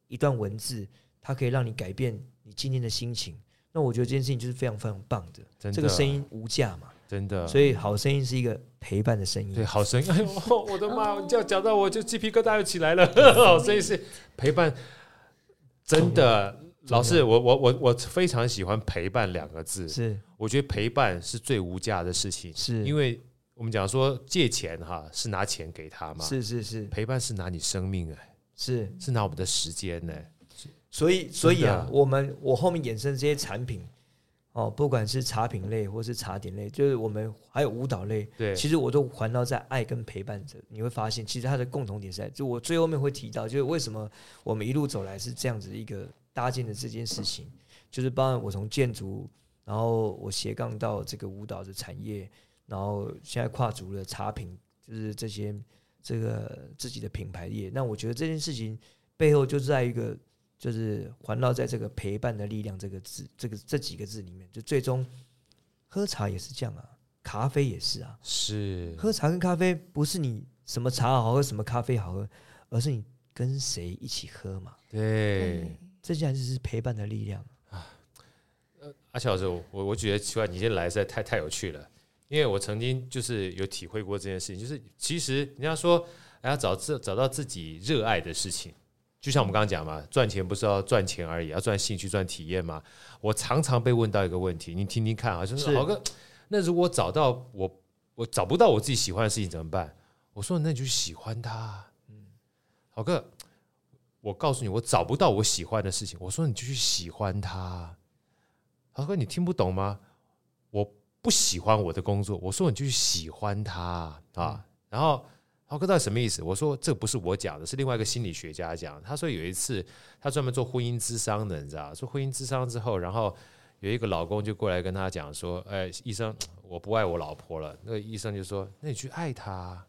一段文字，它可以让你改变你今天的心情。那我觉得这件事情就是非常非常棒的，真的这个声音无价嘛，真的。所以好声音是一个陪伴的声音，对，好声音。哎呦，我的妈！你这样讲到我就鸡皮疙瘩又起来了。好声音是陪伴，真的。老师，我我我我非常喜欢陪伴两个字。是，我觉得陪伴是最无价的事情。是因为我们讲说借钱哈是拿钱给他嘛，是是是，陪伴是拿你生命哎，是是拿我们的时间呢。所以，所以啊，我们我后面衍生这些产品，哦，不管是茶品类或是茶点类，就是我们还有舞蹈类，对，其实我都环绕在爱跟陪伴着。你会发现，其实它的共同点是在，就我最后面会提到，就是为什么我们一路走来是这样子一个搭建的这件事情，就是包括我从建筑，然后我斜杠到这个舞蹈的产业，然后现在跨足了茶品，就是这些这个自己的品牌业。那我觉得这件事情背后就是在一个。就是环绕在这个陪伴的力量这个字，这个这几个字里面，就最终喝茶也是这样啊，咖啡也是啊，是喝茶跟咖啡不是你什么茶好喝，什么咖啡好喝，而是你跟谁一起喝嘛。对，这才是陪伴的力量啊。呃阿乔老师，我我觉得奇怪，你今天来实在太太有趣了，因为我曾经就是有体会过这件事情，就是其实人家说，要找自找到自己热爱的事情。就像我们刚刚讲嘛，赚钱不是要赚钱而已，要赚兴趣、赚体验嘛。我常常被问到一个问题，你听听看啊，就是豪哥，那如果找到我，我找不到我自己喜欢的事情怎么办？我说那你就喜欢它。嗯，豪哥，我告诉你，我找不到我喜欢的事情，我说你就去喜欢它。豪哥，你听不懂吗？我不喜欢我的工作，我说你就去喜欢它啊，嗯、然后。豪哥，到底什么意思？我说这不是我讲的，是另外一个心理学家讲。他说有一次，他专门做婚姻咨商的，你知道，做婚姻咨商之后，然后有一个老公就过来跟他讲说：“哎，医生，我不爱我老婆了。”那个医生就说：“那你去爱她。”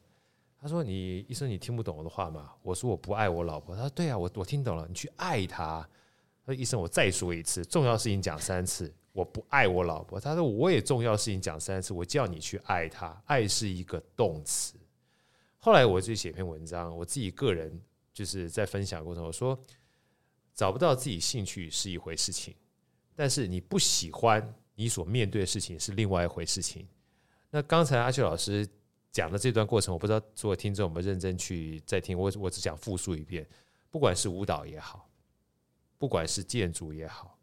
他说：“你医生，你听不懂我的话吗？”我说：“我不爱我老婆。”他说：“对啊，我我听懂了，你去爱她。”他说：“医生，我再说一次，重要事情讲三次，我不爱我老婆。”他说：“我也重要事情讲三次，我叫你去爱她。爱是一个动词。”后来我就写篇文章，我自己个人就是在分享过程，我说找不到自己兴趣是一回事情，但是你不喜欢你所面对的事情是另外一回事情。那刚才阿秋老师讲的这段过程，我不知道所有听众有没有认真去在听，我我只想复述一遍，不管是舞蹈也好，不管是建筑也好，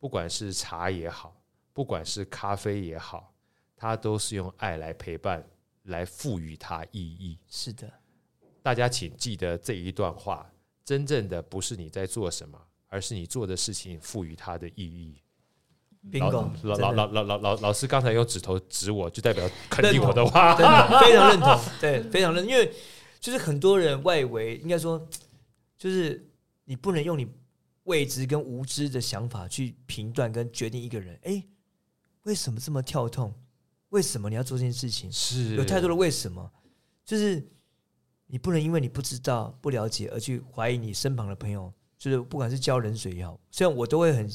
不管是茶也好，不管是咖啡也好，它都是用爱来陪伴来赋予它意义。是的，大家请记得这一段话，真正的不是你在做什么，而是你做的事情赋予它的意义。老老老老老老老老师刚才用指头指我，就代表肯定我的话，非常认同，对，非常认同。因为就是很多人外围应该说，就是你不能用你未知跟无知的想法去评断跟决定一个人。哎，为什么这么跳痛？为什么你要做这件事情？是有太多的为什么，就是你不能因为你不知道、不了解而去怀疑你身旁的朋友。就是不管是浇冷水也好，虽然我都会很。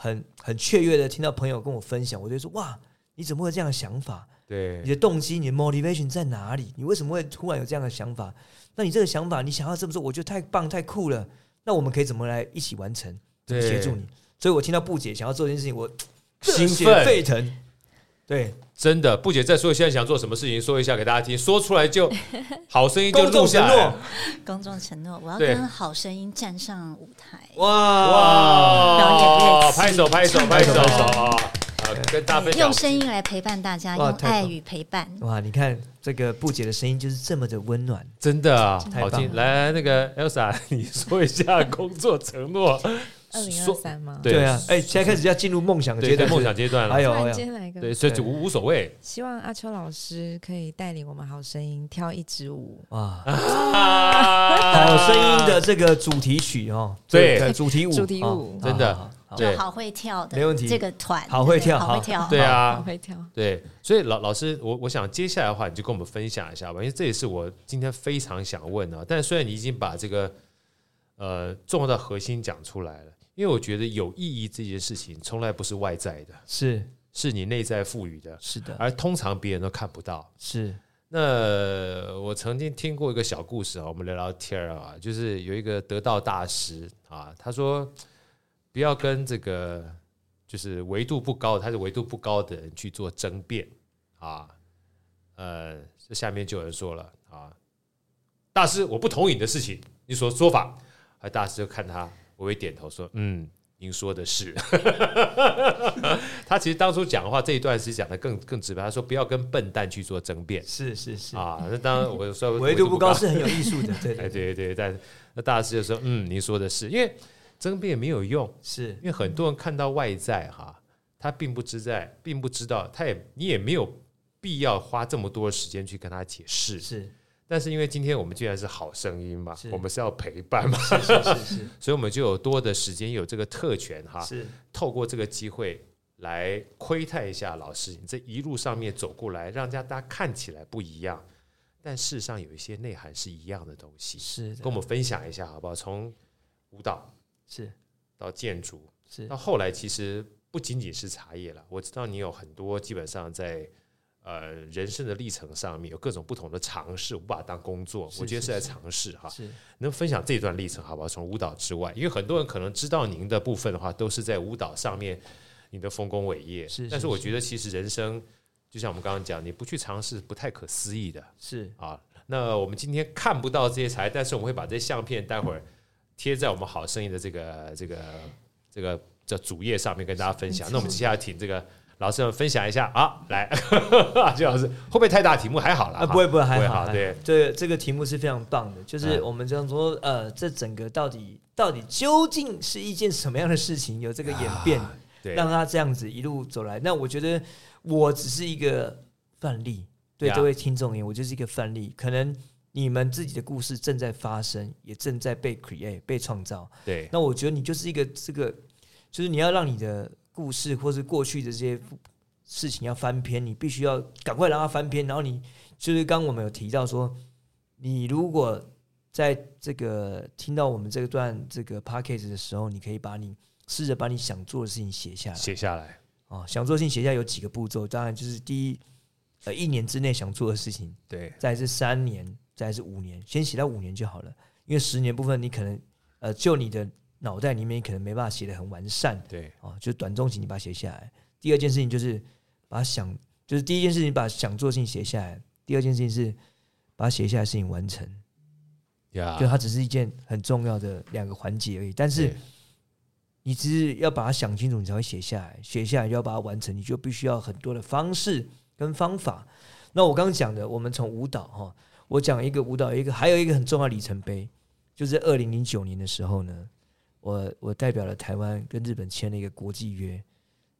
很很雀跃的听到朋友跟我分享，我就说哇，你怎么会有这样的想法？对，你的动机、你的 motivation 在哪里？你为什么会突然有这样的想法？那你这个想法，你想要这么做，我觉得太棒、太酷了。那我们可以怎么来一起完成？对，协助你。所以我听到不解想要做这件事情，我热血沸腾。对。真的，布姐再说，现在想做什么事情，说一下给大家听，说出来就 好声音就录下来。公众承诺，我要跟好声音站上舞台。哇哇！拍手拍手拍手！跟大家分享，用声音来陪伴大家，用爱与陪伴。哇，你看这个布姐的声音就是这么的温暖，真的啊，好听。来，那个 Elsa，你说一下工作承诺。二零二三吗？对啊，哎，现在开始要进入梦想阶段，梦想阶段了。还有，今天来一个，对，所以就无无所谓。希望阿秋老师可以带领我们好声音跳一支舞啊！好声音的这个主题曲哦，对，主题舞，主题舞，真的，就好会跳的，没问题。这个团好会跳，好会跳，对啊，好会跳。对，所以老老师，我我想接下来的话，你就跟我们分享一下吧，因为这也是我今天非常想问的。但虽然你已经把这个呃重要的核心讲出来了。因为我觉得有意义这件事情从来不是外在的，是是你内在赋予的，是的，而通常别人都看不到。是，那我曾经听过一个小故事啊，我们聊聊天啊，就是有一个得道大师啊，他说不要跟这个就是维度不高，他是维度不高的人去做争辩啊。呃，这下面就有人说了啊，大师，我不同意你的事情，你所说法，而大师就看他。我会点头说：“嗯，您说的是。”他其实当初讲的话这一段是讲的更更直白。他说：“不要跟笨蛋去做争辩。”是是是啊。那当然，我说 维度不高是很有艺术的。对对对对，但那大师就说：“嗯，您说的是，因为争辩没有用，是因为很多人看到外在哈，他并不知在，并不知道，他也你也没有必要花这么多时间去跟他解释。”是。但是因为今天我们既然是好声音嘛，我们是要陪伴嘛，是是是，所以我们就有多的时间，有这个特权哈，是透过这个机会来窥探一下老师，你这一路上面走过来，让大家看起来不一样，但事实上有一些内涵是一样的东西，是。跟我们分享一下好不好？从舞蹈是。到建筑是。到后来，其实不仅仅是茶叶了，我知道你有很多基本上在。呃，人生的历程上面有各种不同的尝试，我不把它当工作，我觉得是在尝试哈。能分享这段历程好不好？从舞蹈之外，因为很多人可能知道您的部分的话，都是在舞蹈上面，你的丰功伟业。是，但是我觉得其实人生就像我们刚刚讲，你不去尝试，不太可思议的。是啊，那我们今天看不到这些材，但是我们会把这些相片待会儿贴在我们好声音的这个这个这个这主页上面跟大家分享。那我们接下来请这个。老师们分享一下啊，来，阿秋老师会不会太大题目？还好啦，啊，不会不会，还好，对，这这个题目是非常棒的，就是我们这样说，呃，这整个到底到底究竟是一件什么样的事情，有这个演变，啊，对，让他这样子一路走来。那我觉得我只是一个范例，对这位听众而言，我就是一个范例。可能你们自己的故事正在发生，也正在被 create 被创造。对，那我觉得你就是一个这个，就是你要让你的。故事或是过去的这些事情要翻篇，你必须要赶快让它翻篇。然后你就是刚刚我们有提到说，你如果在这个听到我们这段这个 p a c k a g e 的时候，你可以把你试着把你想做的事情写下来，写下来啊，想做的事情写下来有几个步骤，当然就是第一，呃，一年之内想做的事情，对，再是三年，再是五年，先写到五年就好了，因为十年部分你可能呃，就你的。脑袋里面可能没办法写得很完善，对哦，就短中期你把它写下来。第二件事情就是把想，就是第一件事情把想做的事情写下来，第二件事情是把它写下来的事情完成。就它只是一件很重要的两个环节而已。但是你只是要把它想清楚，你才会写下来。写下来就要把它完成，你就必须要很多的方式跟方法。那我刚刚讲的，我们从舞蹈哈，我讲一个舞蹈，一个还有一个很重要的里程碑，就是二零零九年的时候呢，我我代表了台湾跟日本签了一个国际约，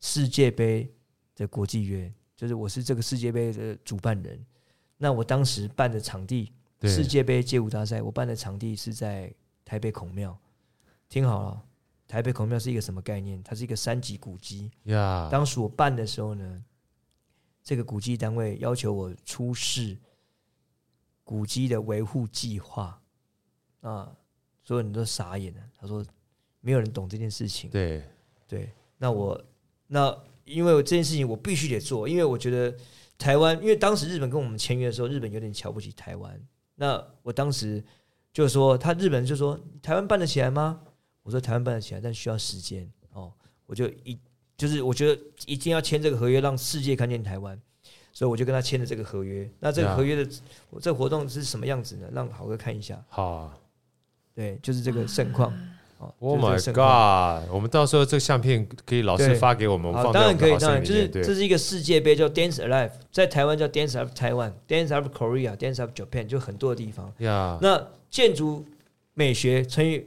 世界杯的国际约，就是我是这个世界杯的主办人。那我当时办的场地，世界杯街舞大赛，我办的场地是在台北孔庙。听好了，台北孔庙是一个什么概念？它是一个三级古迹。呀，当时我办的时候呢，这个古迹单位要求我出示古迹的维护计划啊，所有人都傻眼了。他说，没有人懂这件事情。对对，那我那因为我这件事情我必须得做，因为我觉得。台湾，因为当时日本跟我们签约的时候，日本有点瞧不起台湾。那我当时就说，他日本人就说：“台湾办得起来吗？”我说：“台湾办得起来，但需要时间。”哦，我就一就是我觉得一定要签这个合约，让世界看见台湾，所以我就跟他签了这个合约。那这个合约的我这个活动是什么样子呢？让好哥看一下。好，对，就是这个盛况。Oh my god！我们到时候这个相片可以老师发给我们，我们当然可以，当然就是这是一个世界杯，叫 Dance Alive，在台湾叫 Dance of Taiwan，Dance of Korea，Dance of Japan，就很多的地方。那建筑美学乘以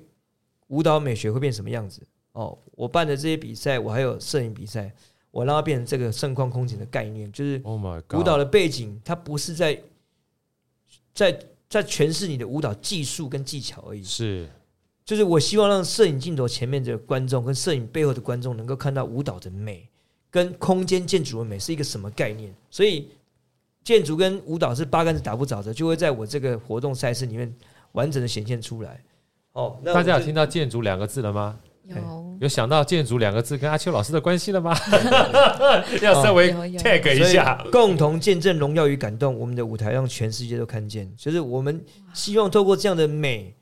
舞蹈美学会变什么样子？哦，我办的这些比赛，我还有摄影比赛，我让它变成这个盛况空前的概念，就是舞蹈的背景，它不是在在在诠释你的舞蹈技术跟技巧而已，是。就是我希望让摄影镜头前面的观众跟摄影背后的观众能够看到舞蹈的美，跟空间建筑的美是一个什么概念。所以建筑跟舞蹈是八竿子打不着的，就会在我这个活动赛事里面完整的显现出来。哦，那大家有听到“建筑”两个字了吗？有有想到“建筑”两个字跟阿秋老师的关系了吗？要稍微 tag 一下，共同见证荣耀与感动，我们的舞台让全世界都看见。就是我们希望透过这样的美。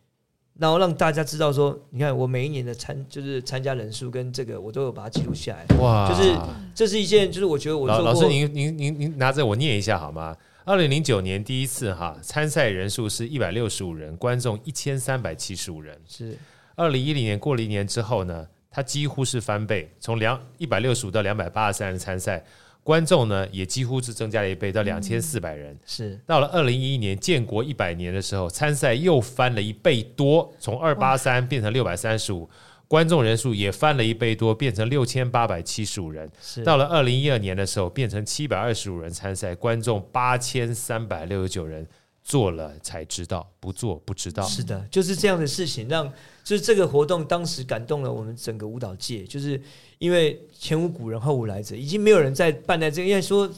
然后让大家知道说，你看我每一年的参就是参加人数跟这个我都有把它记录下来。哇，就是这是一件，就是我觉得我老老师您您您您拿着我念一下好吗？二零零九年第一次哈参赛人数是一百六十五人，观众一千三百七十五人。是二零一零年过了一年之后呢，它几乎是翻倍，从两一百六十五到两百八十三人参赛。观众呢也几乎是增加了一倍，到两千四百人。是到了二零一一年建国一百年的时候，参赛又翻了一倍多，从二八三变成六百三十五，观众人数也翻了一倍多，变成六千八百七十五人。到了二零一二年的时候，变成七百二十五人参赛，观众八千三百六十九人。做了才知道，不做不知道。是的，就是这样的事情，让就是这个活动当时感动了我们整个舞蹈界。就是因为前无古人后无来者，已经没有人在办在这个。因为说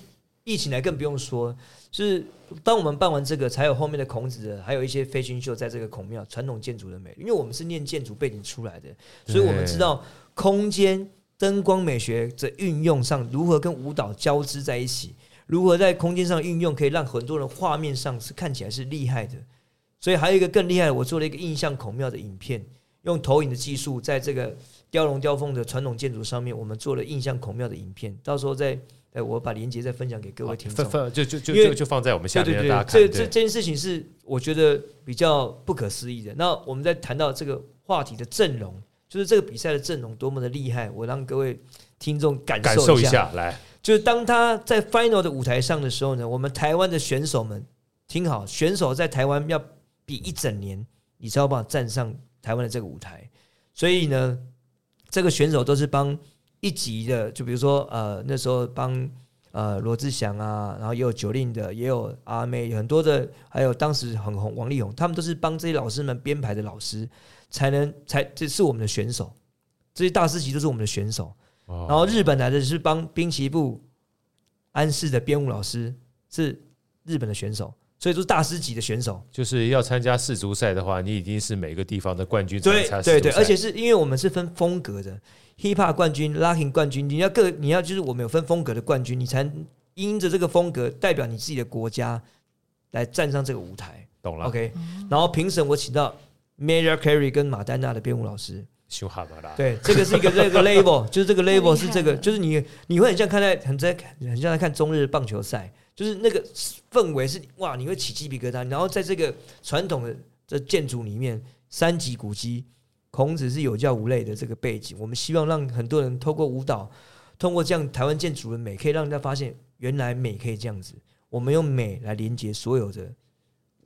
疫情来更不用说，就是当我们办完这个，才有后面的孔子的，还有一些飞行秀在这个孔庙传统建筑的美。因为我们是念建筑背景出来的，所以我们知道空间灯光美学的运用上如何跟舞蹈交织在一起。如何在空间上运用，可以让很多人画面上是看起来是厉害的。所以还有一个更厉害的，我做了一个印象孔庙的影片，用投影的技术，在这个雕龙雕凤的传统建筑上面，我们做了印象孔庙的影片。到时候再，哎，我把链接再分享给各位听众，就就就就就放在我们下面，大家看。这这这件事情是我觉得比较不可思议的。那我们在谈到这个话题的阵容，就是这个比赛的阵容多么的厉害，我让各位听众感受一下来。就是当他在 final 的舞台上的时候呢，我们台湾的选手们听好，选手在台湾要比一整年，你才有办法站上台湾的这个舞台。所以呢，这个选手都是帮一级的，就比如说呃那时候帮呃罗志祥啊，然后也有九令的，也有阿妹，很多的，还有当时很红王力宏，他们都是帮这些老师们编排的老师，才能才这是我们的选手，这些大师级都是我们的选手。然后日本来的是帮滨崎步安室的编舞老师，是日本的选手，所以都是大师级的选手。就是要参加世足赛的话，你已经是每个地方的冠军。对对对，而且是因为我们是分风格的，hip hop 冠军、locking 冠军，你要各你要就是我们有分风格的冠军，你才因着这个风格代表你自己的国家来站上这个舞台。懂了？OK。然后评审我请到 Mariah Carey 跟马丹娜的编舞老师。修好了啦。对，这个是一个这个 label，就是这个 label 是这个，就是你你会很像看在很在很像在看中日棒球赛，就是那个氛围是哇，你会起鸡皮疙瘩。然后在这个传统的这建筑里面，三级古迹，孔子是有教无类的这个背景，我们希望让很多人透过舞蹈，通过这样台湾建筑的美，可以让人家发现原来美可以这样子。我们用美来连接所有的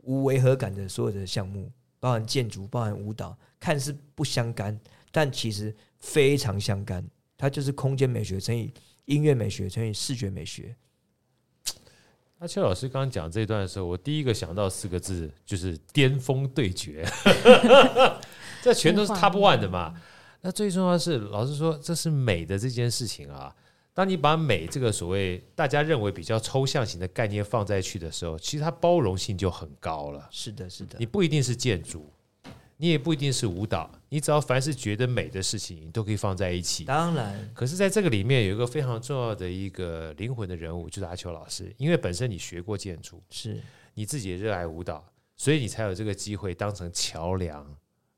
无违和感的所有的项目，包含建筑，包含舞蹈，看似不相干，但其实非常相干。它就是空间美学乘以音乐美学乘以视觉美学。那邱老师刚刚讲这段的时候，我第一个想到四个字就是巅峰对决，这全都是 top one 的嘛。那最重要的是，老实说，这是美的这件事情啊。当你把美这个所谓大家认为比较抽象型的概念放在去的时候，其实它包容性就很高了。是的，是的。你不一定是建筑，你也不一定是舞蹈，你只要凡是觉得美的事情，你都可以放在一起。当然，可是在这个里面有一个非常重要的一个灵魂的人物，就是阿秋老师。因为本身你学过建筑，是你自己也热爱舞蹈，所以你才有这个机会当成桥梁。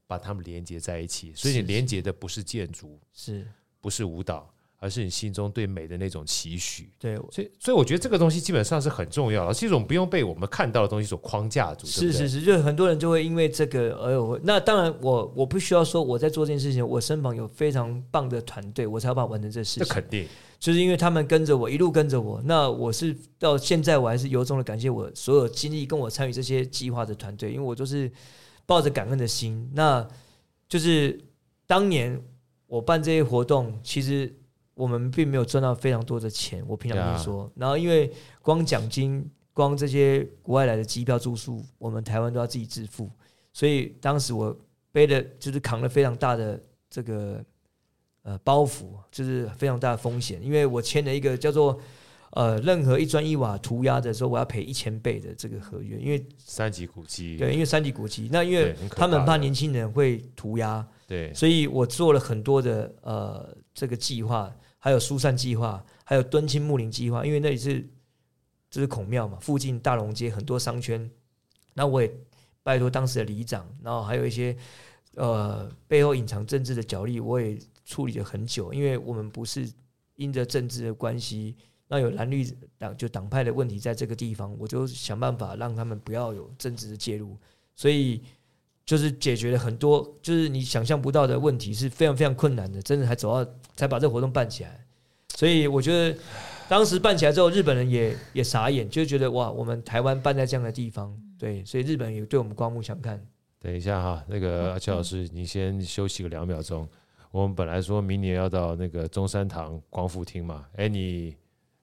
把它们连接在一起，所以你连接的不是建筑，是不是舞蹈，而是你心中对美的那种期许。对，所以所以我觉得这个东西基本上是很重要的，是一种不用被我们看到的东西所框架住。是是是，就很多人就会因为这个而有。那当然我，我我不需要说我在做这件事情，我身旁有非常棒的团队，我才把它完成这事情。这肯定就是因为他们跟着我一路跟着我，那我是到现在我还是由衷的感谢我所有经历跟我参与这些计划的团队，因为我就是。抱着感恩的心，那就是当年我办这些活动，其实我们并没有赚到非常多的钱。我平常就说，然后因为光奖金、光这些国外来的机票、住宿，我们台湾都要自己支付，所以当时我背的就是扛了非常大的这个呃包袱，就是非常大的风险，因为我签了一个叫做。呃，任何一砖一瓦涂鸦的时候，我要赔一千倍的这个合约，因为三级古迹。对，因为三级古迹，那因为他们怕年轻人会涂鸦，对，所以我做了很多的呃这个计划，还有疏散计划，还有敦亲睦邻计划，因为那里是这是孔庙嘛，附近大龙街很多商圈，那我也拜托当时的里长，然后还有一些呃背后隐藏政治的角力，我也处理了很久，因为我们不是因着政治的关系。那有蓝绿党就党派的问题在这个地方，我就想办法让他们不要有政治的介入，所以就是解决了很多就是你想象不到的问题，是非常非常困难的，真的还走到才把这个活动办起来。所以我觉得当时办起来之后，日本人也也傻眼，就觉得哇，我们台湾办在这样的地方，对，所以日本人也对我们刮目相看。等一下哈，那个阿秋老师，你先休息个两秒钟。我们本来说明年要到那个中山堂光复厅嘛，哎你。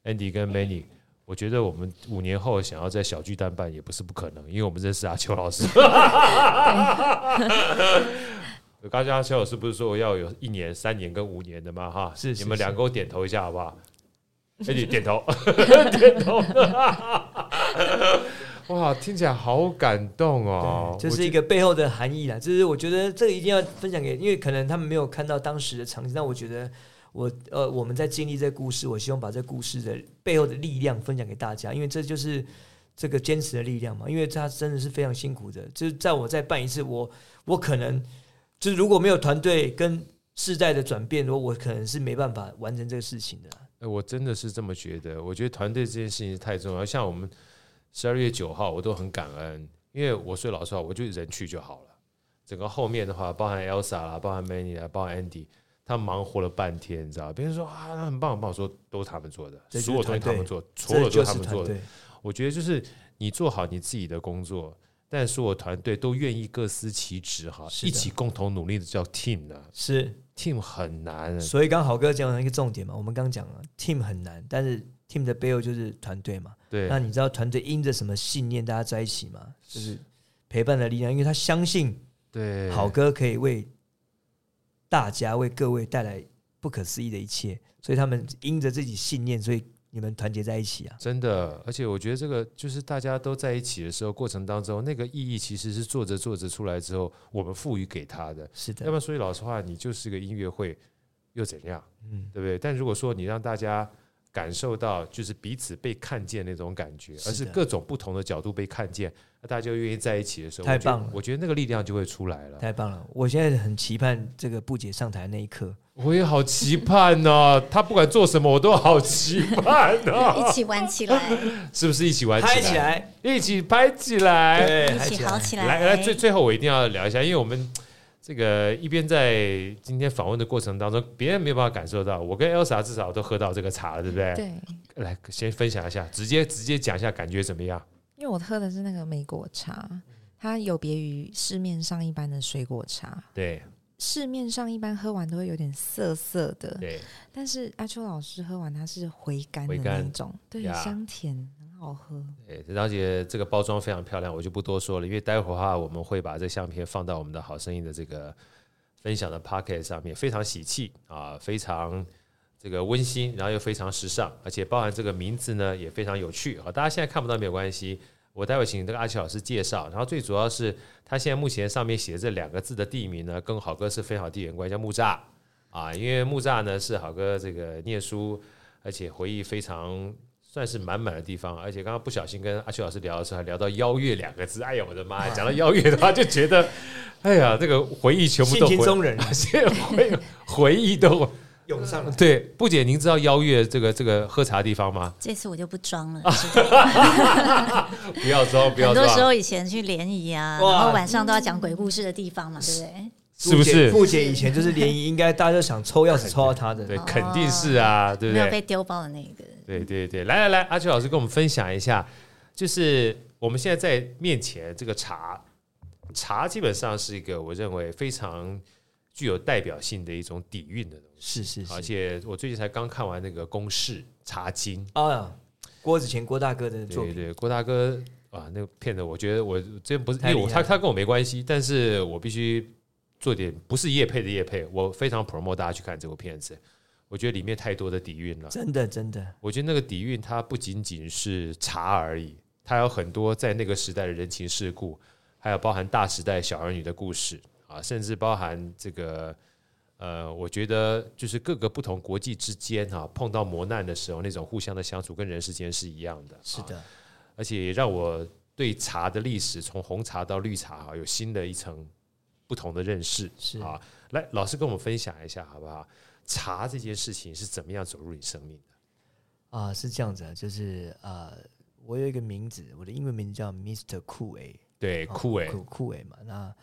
Andy 跟 Manny，我觉得我们五年后想要在小巨蛋办也不是不可能，因为我们认识阿秋老师。刚刚阿秋老师不是说要有一年、三年跟五年的吗？哈，是，你们两个给我点头一下好不好？Andy 点头，点头。哇，听起来好感动哦！这是一个背后的含义啦，就是我觉得这个一定要分享给，因为可能他们没有看到当时的场景，但我觉得。我呃，我们在经历这个故事，我希望把这个故事的背后的力量分享给大家，因为这就是这个坚持的力量嘛。因为他真的是非常辛苦的，就是在我再办一次，我我可能就是如果没有团队跟世代的转变，我我可能是没办法完成这个事情的。哎，我真的是这么觉得。我觉得团队这件事情太重要。像我们十二月九号，我都很感恩，因为我说老实话，我就人去就好了。整个后面的话，包含 Elsa 啦，包含 Manny 啦，包含 Andy。他忙活了半天，你知道？别人说啊，他很棒很棒，我说都是他们做的，所有东西他们做，所有都是他们做的。我觉得就是你做好你自己的工作，但所有团队都愿意各司其职，哈，一起共同努力的叫 team 呢。是 team 很难，所以刚好哥讲了一个重点嘛，我们刚讲了 team 很难，但是 team 的背后就是团队嘛。对，那你知道团队因着什么信念大家在一起吗？就是陪伴的力量，因为他相信，对，好哥可以为。大家为各位带来不可思议的一切，所以他们因着自己信念，所以你们团结在一起啊！真的，而且我觉得这个就是大家都在一起的时候，过程当中那个意义其实是做着做着出来之后，我们赋予给他的。是的，要不然说句老实话，你就是个音乐会又怎样？嗯，对不对？但如果说你让大家感受到就是彼此被看见那种感觉，而是各种不同的角度被看见。大家就愿意在一起的时候，太棒了！我觉得那个力量就会出来了。太棒了！我现在很期盼这个布姐上台那一刻。我也好期盼哦！他不管做什么，我都好期盼哦！一起玩起来，是不是一起玩起来？起来，一起拍起来，一起好起来！来来，最最后我一定要聊一下，因为我们这个一边在今天访问的过程当中，别人没有办法感受到，我跟 Elsa 至少都喝到这个茶了，对不对？对。来，先分享一下，直接直接讲一下感觉怎么样？因为我喝的是那个莓果茶，它有别于市面上一般的水果茶。对。市面上一般喝完都会有点涩涩的，对。但是阿秋老师喝完它是回甘的那种，对，香甜，很好喝。对，张姐这个包装非常漂亮，我就不多说了，因为待会儿的话我们会把这相片放到我们的好声音的这个分享的 pocket 上面，非常喜气啊，非常这个温馨，然后又非常时尚，而且包含这个名字呢也非常有趣啊。大家现在看不到没有关系。我待会请这个阿奇老师介绍，然后最主要是他现在目前上面写这两个字的地名呢，跟好哥是非常地缘关系，叫木栅啊，因为木栅呢是好哥这个念书，而且回忆非常算是满满的地方，而且刚刚不小心跟阿秋老师聊的时候，还聊到邀月两个字，哎呀我的妈呀，讲到邀月的话就觉得，哎呀这个回忆全部都回，性情中人，回 回忆都。涌上了。对，布姐，您知道邀月这个这个喝茶的地方吗？这次我就不装了，不要装，不要装。很多时候以前去联谊啊，然后晚上都要讲鬼故事的地方嘛，对不对？是不是？布姐以前就是联谊，应该大家都想抽钥匙抽到他的，对，肯定是啊，对不对？没有被丢包的那个。对对对，来来来，阿秋老师跟我们分享一下，就是我们现在在面前这个茶，茶基本上是一个我认为非常。具有代表性的一种底蕴的东西，是是是，而且我最近才刚看完那个《公式茶经》啊，郭子乾郭大哥的作品，对对，郭大哥啊，那个片子我觉得我这不是因为我他他跟我没关系，但是我必须做点不是叶配的叶配，我非常 promote 大家去看这部片子，我觉得里面太多的底蕴了，真的真的，我觉得那个底蕴它不仅仅是茶而已，它有很多在那个时代的人情世故，还有包含大时代小儿女的故事。啊，甚至包含这个，呃，我觉得就是各个不同国际之间哈，碰到磨难的时候，那种互相的相处跟人世间是一样的。是的，而且也让我对茶的历史，从红茶到绿茶哈，有新的一层不同的认识。是啊，来，老师跟我们分享一下好不好？茶这件事情是怎么样走入你生命的？啊，是这样子啊，就是呃，我有一个名字，我的英文名字叫 Mr. Cool，对，酷伟，酷酷诶嘛，那。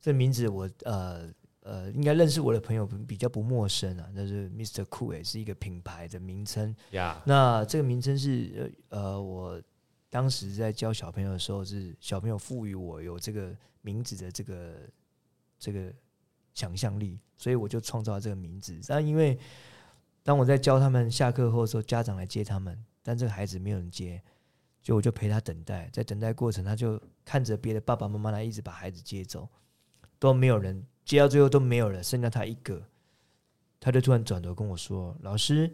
这名字我呃呃应该认识我的朋友比较不陌生啊，那是 Mr. Cool，也是一个品牌的名称。呀，那这个名称是呃我当时在教小朋友的时候，是小朋友赋予我有这个名字的这个这个想象力，所以我就创造了这个名字。但因为当我在教他们下课后的时候，家长来接他们，但这个孩子没有人接，就我就陪他等待，在等待过程，他就看着别的爸爸妈妈来一直把孩子接走。都没有人接到最后都没有人，剩下他一个，他就突然转头跟我说：“老师，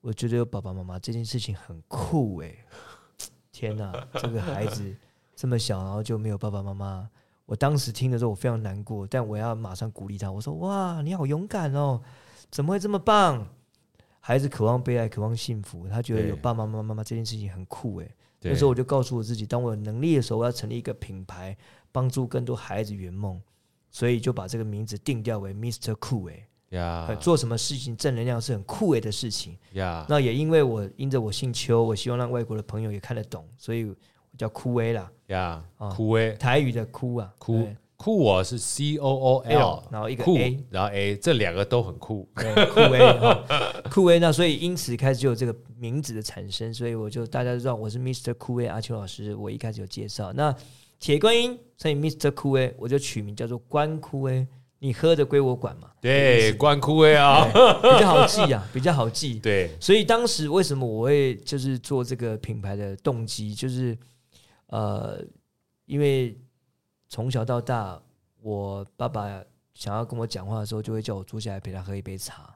我觉得有爸爸妈妈这件事情很酷诶。天哪，这个孩子这么小，然后就没有爸爸妈妈。我当时听的时候我非常难过，但我要马上鼓励他，我说：哇，你好勇敢哦，怎么会这么棒？孩子渴望被爱，渴望幸福，他觉得有爸爸妈妈妈妈这件事情很酷诶。那时候我就告诉我自己，当我有能力的时候，我要成立一个品牌，帮助更多孩子圆梦。”所以就把这个名字定调为 Mr. Cool 呀，yeah, 做什么事情正能量是很酷诶的事情呀。那也因为我因着我姓邱，我希望让外国的朋友也看得懂，所以我叫酷 A 啦呀，酷 A 台语的酷啊，酷酷我是 C O O L，然后一个 A，然后 A 这两个都很酷，酷 A 酷 A。那所以因此开始就有这个名字的产生，所以我就大家都知道我是 Mr. Cool A 阿秋老师，我一开始有介绍那。铁观音，所以 Mr. Cool，我就取名叫做关酷威。你喝的归我管嘛？对，关枯威啊，比较好记啊，比较好记。对，所以当时为什么我会就是做这个品牌的动机，就是呃，因为从小到大，我爸爸想要跟我讲话的时候，就会叫我坐下来陪他喝一杯茶。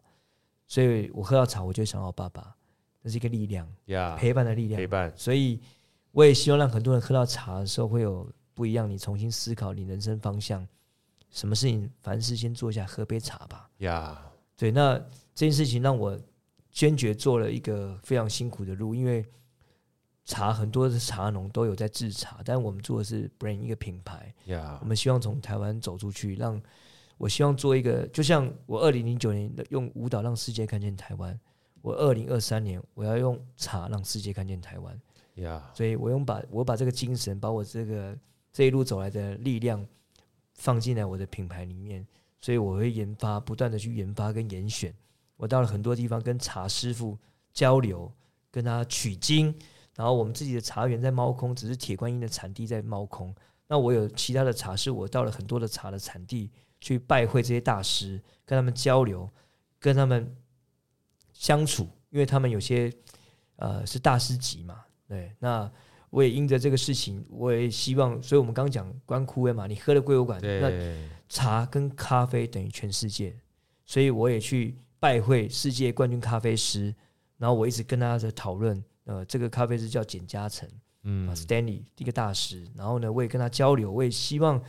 所以我喝到茶，我就想到我爸爸，这是一个力量呀，陪伴的力量，陪伴。所以。我也希望让很多人喝到茶的时候会有不一样，你重新思考你人生方向，什么事情凡事先坐下喝杯茶吧。呀，Yeah. 对，那这件事情让我坚决做了一个非常辛苦的路，因为茶很多的茶农都有在制茶，但我们做的是 brand 一个品牌。呀，我们希望从台湾走出去，让我希望做一个，就像我二零零九年用舞蹈让世界看见台湾，我二零二三年我要用茶让世界看见台湾。所以我用把我把这个精神，把我这个这一路走来的力量放进来我的品牌里面，所以我会研发，不断的去研发跟严选。我到了很多地方跟茶师傅交流，跟他取经。然后我们自己的茶园在猫空，只是铁观音的产地在猫空。那我有其他的茶是，我到了很多的茶的产地去拜会这些大师，跟他们交流，跟他们相处，因为他们有些呃是大师级嘛。对，那我也因着这个事情，我也希望，所以我们刚刚讲观枯威嘛，你喝了归我馆，那茶跟咖啡等于全世界，所以我也去拜会世界冠军咖啡师，然后我一直跟大家在讨论。呃，这个咖啡师叫简嘉诚，嗯，Stanley 一个大师。然后呢，我也跟他交流，我也希望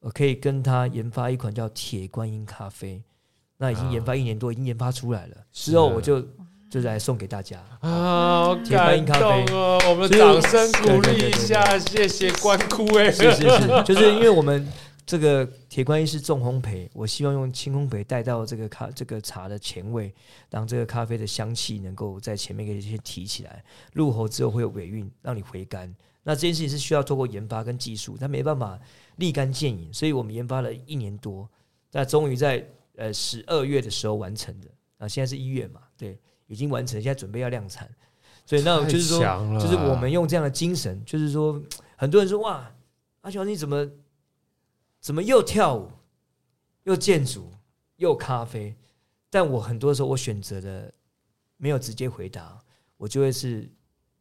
我可以跟他研发一款叫铁观音咖啡。那已经研发一年多，啊、已经研发出来了。之后我就就来送给大家啊，铁观音咖啡哦，我们掌声鼓励一下，谢谢关枯哎。是是是，就是因为我们。这个铁观音是重烘焙，我希望用轻烘焙带到这个咖这个茶的前味，让这个咖啡的香气能够在前面给你先提起来，入喉之后会有尾韵，让你回甘。那这件事情是需要做过研发跟技术，它没办法立竿见影，所以我们研发了一年多，那终于在呃十二月的时候完成的。啊，现在是一月嘛，对，已经完成，现在准备要量产。所以那就是说，就是我们用这样的精神，就是说，很多人说哇，阿秋你怎么？怎么又跳舞，又建筑，又咖啡？但我很多时候我选择的没有直接回答，我就会是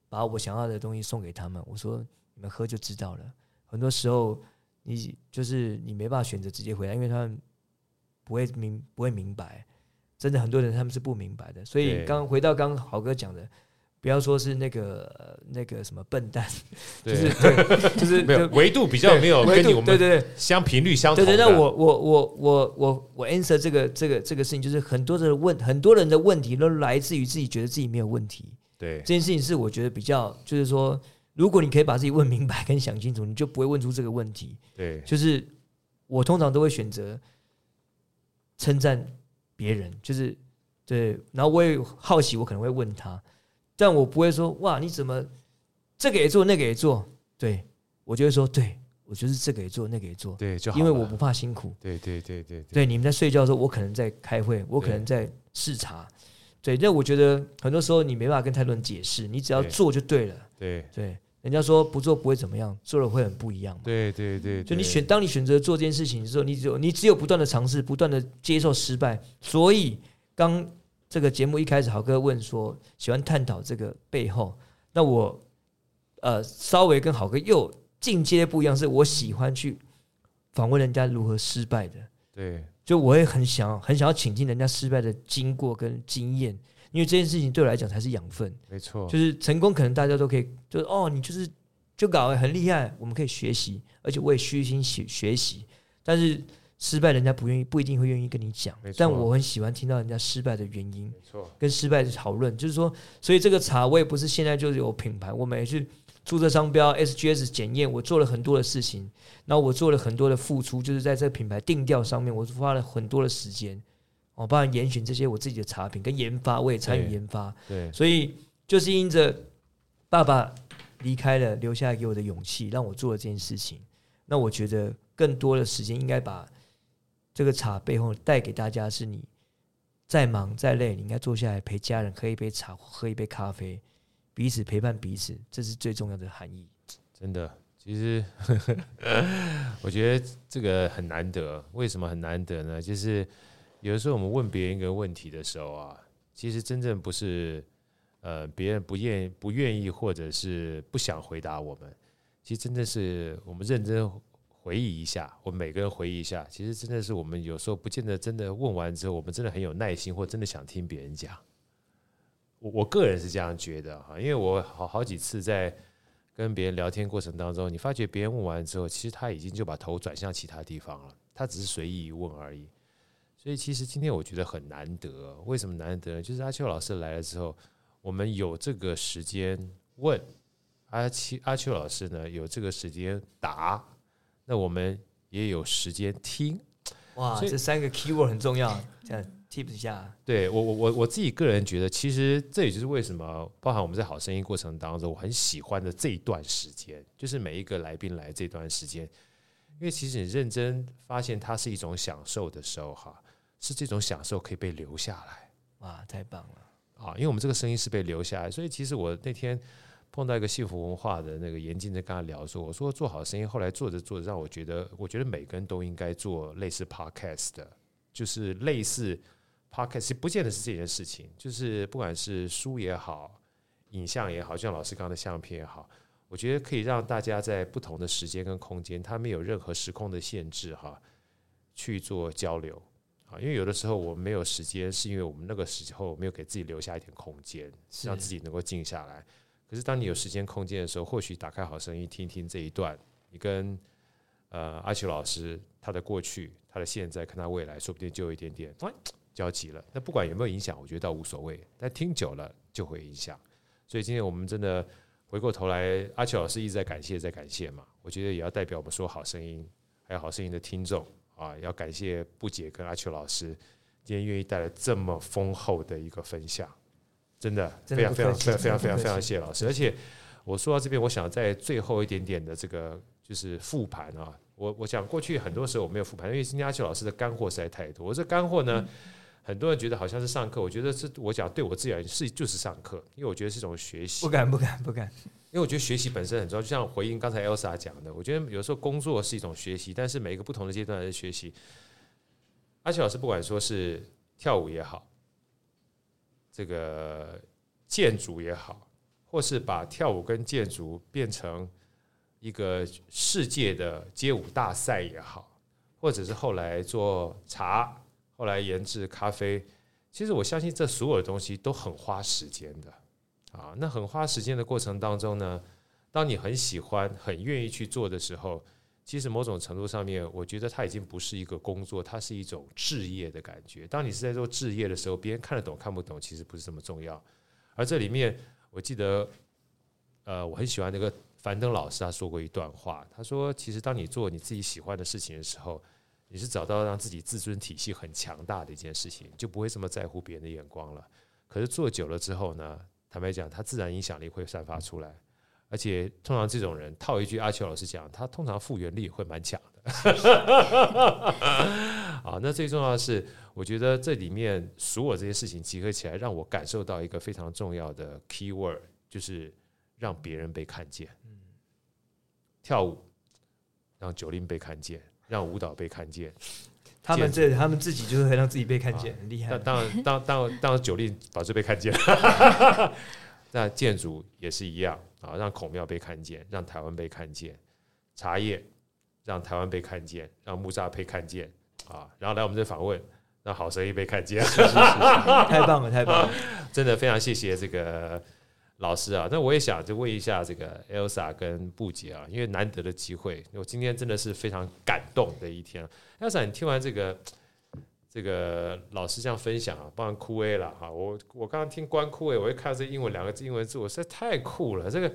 把我想要的东西送给他们。我说你们喝就知道了。很多时候你就是你没办法选择直接回答，因为他们不会明不会明白。真的很多人他们是不明白的。所以刚回到刚豪哥讲的。不要说是那个那个什么笨蛋，就是对，就是没有维度比较没有跟你我们对对对相频率相同。对对，那我我我我我我 answer 这个这个这个事情，就是很多的问很多人的问题都来自于自己觉得自己没有问题。对，这件事情是我觉得比较就是说，如果你可以把自己问明白跟想清楚，你就不会问出这个问题。对，就是我通常都会选择称赞别人，就是对，然后我也好奇，我可能会问他。但我不会说哇，你怎么这个也做，那个也做？对，我就会说，对，我就是这个也做，那个也做。对，就。因为我不怕辛苦。对对对对。对，你们在睡觉的时候，我可能在开会，我可能在视察。对，那我觉得很多时候你没办法跟太多人解释，你只要做就对了。对对，人家说不做不会怎么样，做了会很不一样。对对对。就你选，当你选择做这件事情的时候，你只有你只有不断的尝试，不断的接受失败。所以刚。这个节目一开始，豪哥问说喜欢探讨这个背后，那我呃稍微跟豪哥又进阶不一样，是我喜欢去访问人家如何失败的。对，就我也很想很想要请进人家失败的经过跟经验，因为这件事情对我来讲才是养分。没错，就是成功可能大家都可以，就是哦，你就是就搞得很厉害，我们可以学习，而且我也虚心学学习，但是。失败，人家不愿意，不一定会愿意跟你讲。但我很喜欢听到人家失败的原因，跟失败的讨论。就是说，所以这个茶我也不是现在就有品牌，我们也去注册商标、SGS 检验，我做了很多的事情。然后我做了很多的付出，就是在这个品牌定调上面，我花了很多的时间。我帮人严选这些我自己的茶品跟研发，我也参与研发。对，所以就是因着爸爸离开了，留下来给我的勇气，让我做了这件事情。那我觉得更多的时间应该把。这个茶背后带给大家是你再忙再累，你应该坐下来陪家人喝一杯茶或，喝一杯咖啡，彼此陪伴彼此，这是最重要的含义。真的，其实 我觉得这个很难得。为什么很难得呢？就是有的时候我们问别人一个问题的时候啊，其实真正不是呃别人不愿不愿意，或者是不想回答我们，其实真的是我们认真。回忆一下，我们每个人回忆一下，其实真的是我们有时候不见得真的问完之后，我们真的很有耐心，或真的想听别人讲。我我个人是这样觉得哈，因为我好好几次在跟别人聊天过程当中，你发觉别人问完之后，其实他已经就把头转向其他地方了，他只是随意一问而已。所以其实今天我觉得很难得，为什么难得？就是阿秋老师来了之后，我们有这个时间问阿秋阿秋老师呢，有这个时间答。那我们也有时间听，哇，这三个 keyword 很重要，这样 tips 一下。对我我我我自己个人觉得，其实这也就是为什么，包含我们在好声音过程当中，我很喜欢的这一段时间，就是每一个来宾来这段时间，因为其实你认真发现它是一种享受的时候，哈，是这种享受可以被留下来。哇，太棒了啊！因为我们这个声音是被留下来，所以其实我那天碰到一个幸福文化的那个严静在跟他聊说，我说做好生意，后来做着做着，让我觉得，我觉得每个人都应该做类似 podcast 的，就是类似 podcast，不见得是这件事情，就是不管是书也好，影像也好，就像老师刚刚的相片也好，我觉得可以让大家在不同的时间跟空间，它没有任何时空的限制哈，去做交流啊。因为有的时候我们没有时间，是因为我们那个时候没有给自己留下一点空间，让自己能够静下来。可是当你有时间空间的时候，或许打开好声音听听这一段，你跟呃阿秋老师他的过去、他的现在、看他未来，说不定就有一点点交集了。那不管有没有影响，我觉得倒无所谓。但听久了就会影响。所以今天我们真的回过头来，阿秋老师一直在感谢，在感谢嘛。我觉得也要代表我们说好声音，还有好声音的听众。啊，要感谢布姐跟阿秋老师今天愿意带来这么丰厚的一个分享，真的非常非常非常非常非常非常谢谢老师。而且我说到这边，我想在最后一点点的这个就是复盘啊，我我想过去很多时候我没有复盘，因为今天阿秋老师的干货实在太多。我这干货呢，很多人觉得好像是上课，我觉得是我讲对我自己而言是就是上课，因为我觉得是一种学习。不敢不敢不敢。因为我觉得学习本身很重要，就像回应刚才 Elsa 讲的，我觉得有时候工作是一种学习，但是每一个不同的阶段还是学习。阿秋老师不管说是跳舞也好，这个建筑也好，或是把跳舞跟建筑变成一个世界的街舞大赛也好，或者是后来做茶，后来研制咖啡，其实我相信这所有的东西都很花时间的。啊，那很花时间的过程当中呢，当你很喜欢、很愿意去做的时候，其实某种程度上面，我觉得它已经不是一个工作，它是一种置业的感觉。当你是在做置业的时候，别人看得懂看不懂，其实不是这么重要。而这里面，我记得，呃，我很喜欢那个樊登老师，他说过一段话，他说，其实当你做你自己喜欢的事情的时候，你是找到让自己自尊体系很强大的一件事情，就不会这么在乎别人的眼光了。可是做久了之后呢？坦白讲，他自然影响力会散发出来，而且通常这种人，套一句阿秋老师讲，他通常复原力会蛮强的。啊，那最重要的是，我觉得这里面所有这些事情集合起来，让我感受到一个非常重要的 key word，就是让别人被看见。跳舞让 Jolin 被看见，让舞蹈被看见。他们这他们自己就是会让自己被看见，很厉害。当然，当当当 Jolin 把这被看见，那建筑也是一样啊，让孔庙被看见，让台湾被看见，茶叶让台湾被看见，让木栅被看见啊，然后来我们这访问，让好声音被看见，是是是是太棒了，太棒了，真的非常谢谢这个。老师啊，那我也想就问一下这个 Elsa 跟布杰啊，因为难得的机会，我今天真的是非常感动的一天。Elsa，你听完这个这个老师这样分享啊，包含酷 A 了哈，我我刚刚听关酷 A，我一看这英文两个字英文字，我实在太酷了，这个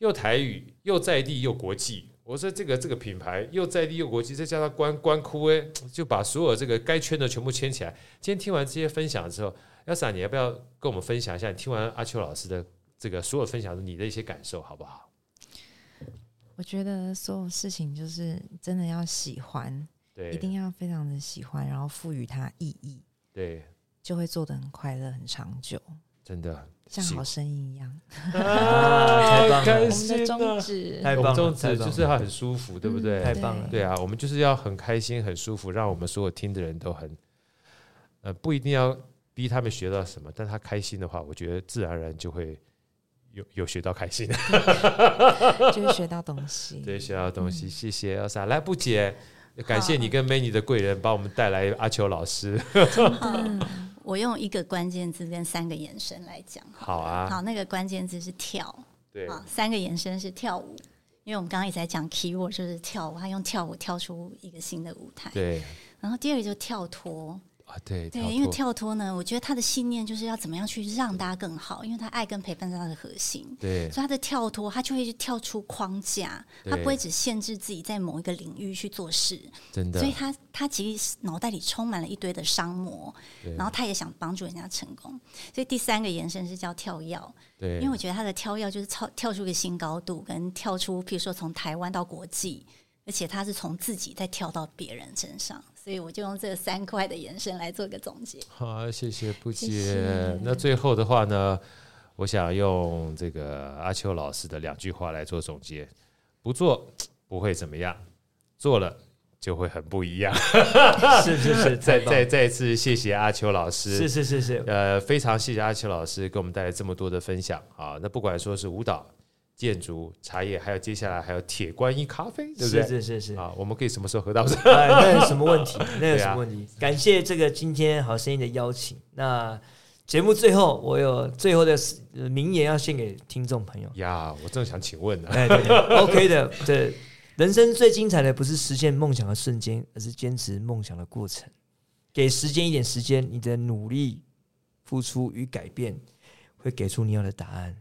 又台语又在地又国际，我说这个这个品牌又在地又国际，再加上关关酷 A，就把所有这个该圈的全部圈起来。今天听完这些分享之后。Elsa，你要不要跟我们分享一下？你听完阿秋老师的这个所有分享的你的一些感受，好不好？我觉得所有事情就是真的要喜欢，对，一定要非常的喜欢，然后赋予它意义，对，就会做的很快乐、很长久。真的，像好声音一样，太棒了！我们的宗旨，太棒了！宗旨就是它很舒服，对不对？太棒了！对啊，我们就是要很开心、很舒服，让我们所有听的人都很，呃，不一定要。逼他们学到什么，但他开心的话，我觉得自然而然就会有有学到开心，就会学到东西。对，学到东西，谢谢 Elsa。来，布姐，感谢你跟 Many 的贵人，帮我们带来阿秋老师。我用一个关键字跟三个眼神来讲。好啊，好，那个关键字是跳。对，三个眼神是跳舞，因为我们刚刚一直在讲 keyword 就是跳舞，他用跳舞跳出一个新的舞台。对，然后第二个就跳脱。啊，对对，因为跳脱呢，我觉得他的信念就是要怎么样去让大家更好，因为他爱跟陪伴是他的核心。对，所以他的跳脱，他就会去跳出框架，他不会只限制自己在某一个领域去做事。真的，所以他他其实脑袋里充满了一堆的商模，然后他也想帮助人家成功。所以第三个延伸是叫跳药，对，因为我觉得他的跳药就是跳跳出一个新高度，跟跳出，譬如说从台湾到国际。而且他是从自己再跳到别人身上，所以我就用这三块的延伸来做个总结。好，谢谢布姐。那最后的话呢，我想用这个阿秋老师的两句话来做总结：不做不会怎么样，做了就会很不一样。是是是，再再再次谢谢阿秋老师。是是是是，呃，非常谢谢阿秋老师给我们带来这么多的分享啊。那不管说是舞蹈。建筑、茶叶，还有接下来还有铁观音咖啡，对不对？是是是是啊，我们可以什么时候喝到那有什么问题？那有什么问题？啊、感谢这个今天好声音的邀请。那节目最后，我有最后的名言要献给听众朋友。呀，我正想请问呢。哎，对对，OK 的。对，人生最精彩的不是实现梦想的瞬间，而是坚持梦想的过程。给时间一点时间，你的努力、付出与改变，会给出你要的答案。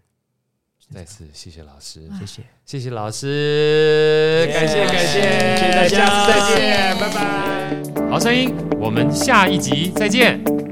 再次谢谢老师，谢谢谢谢老师，感谢感谢，谢谢大家，下次再见，拜拜。好声音，我们下一集再见。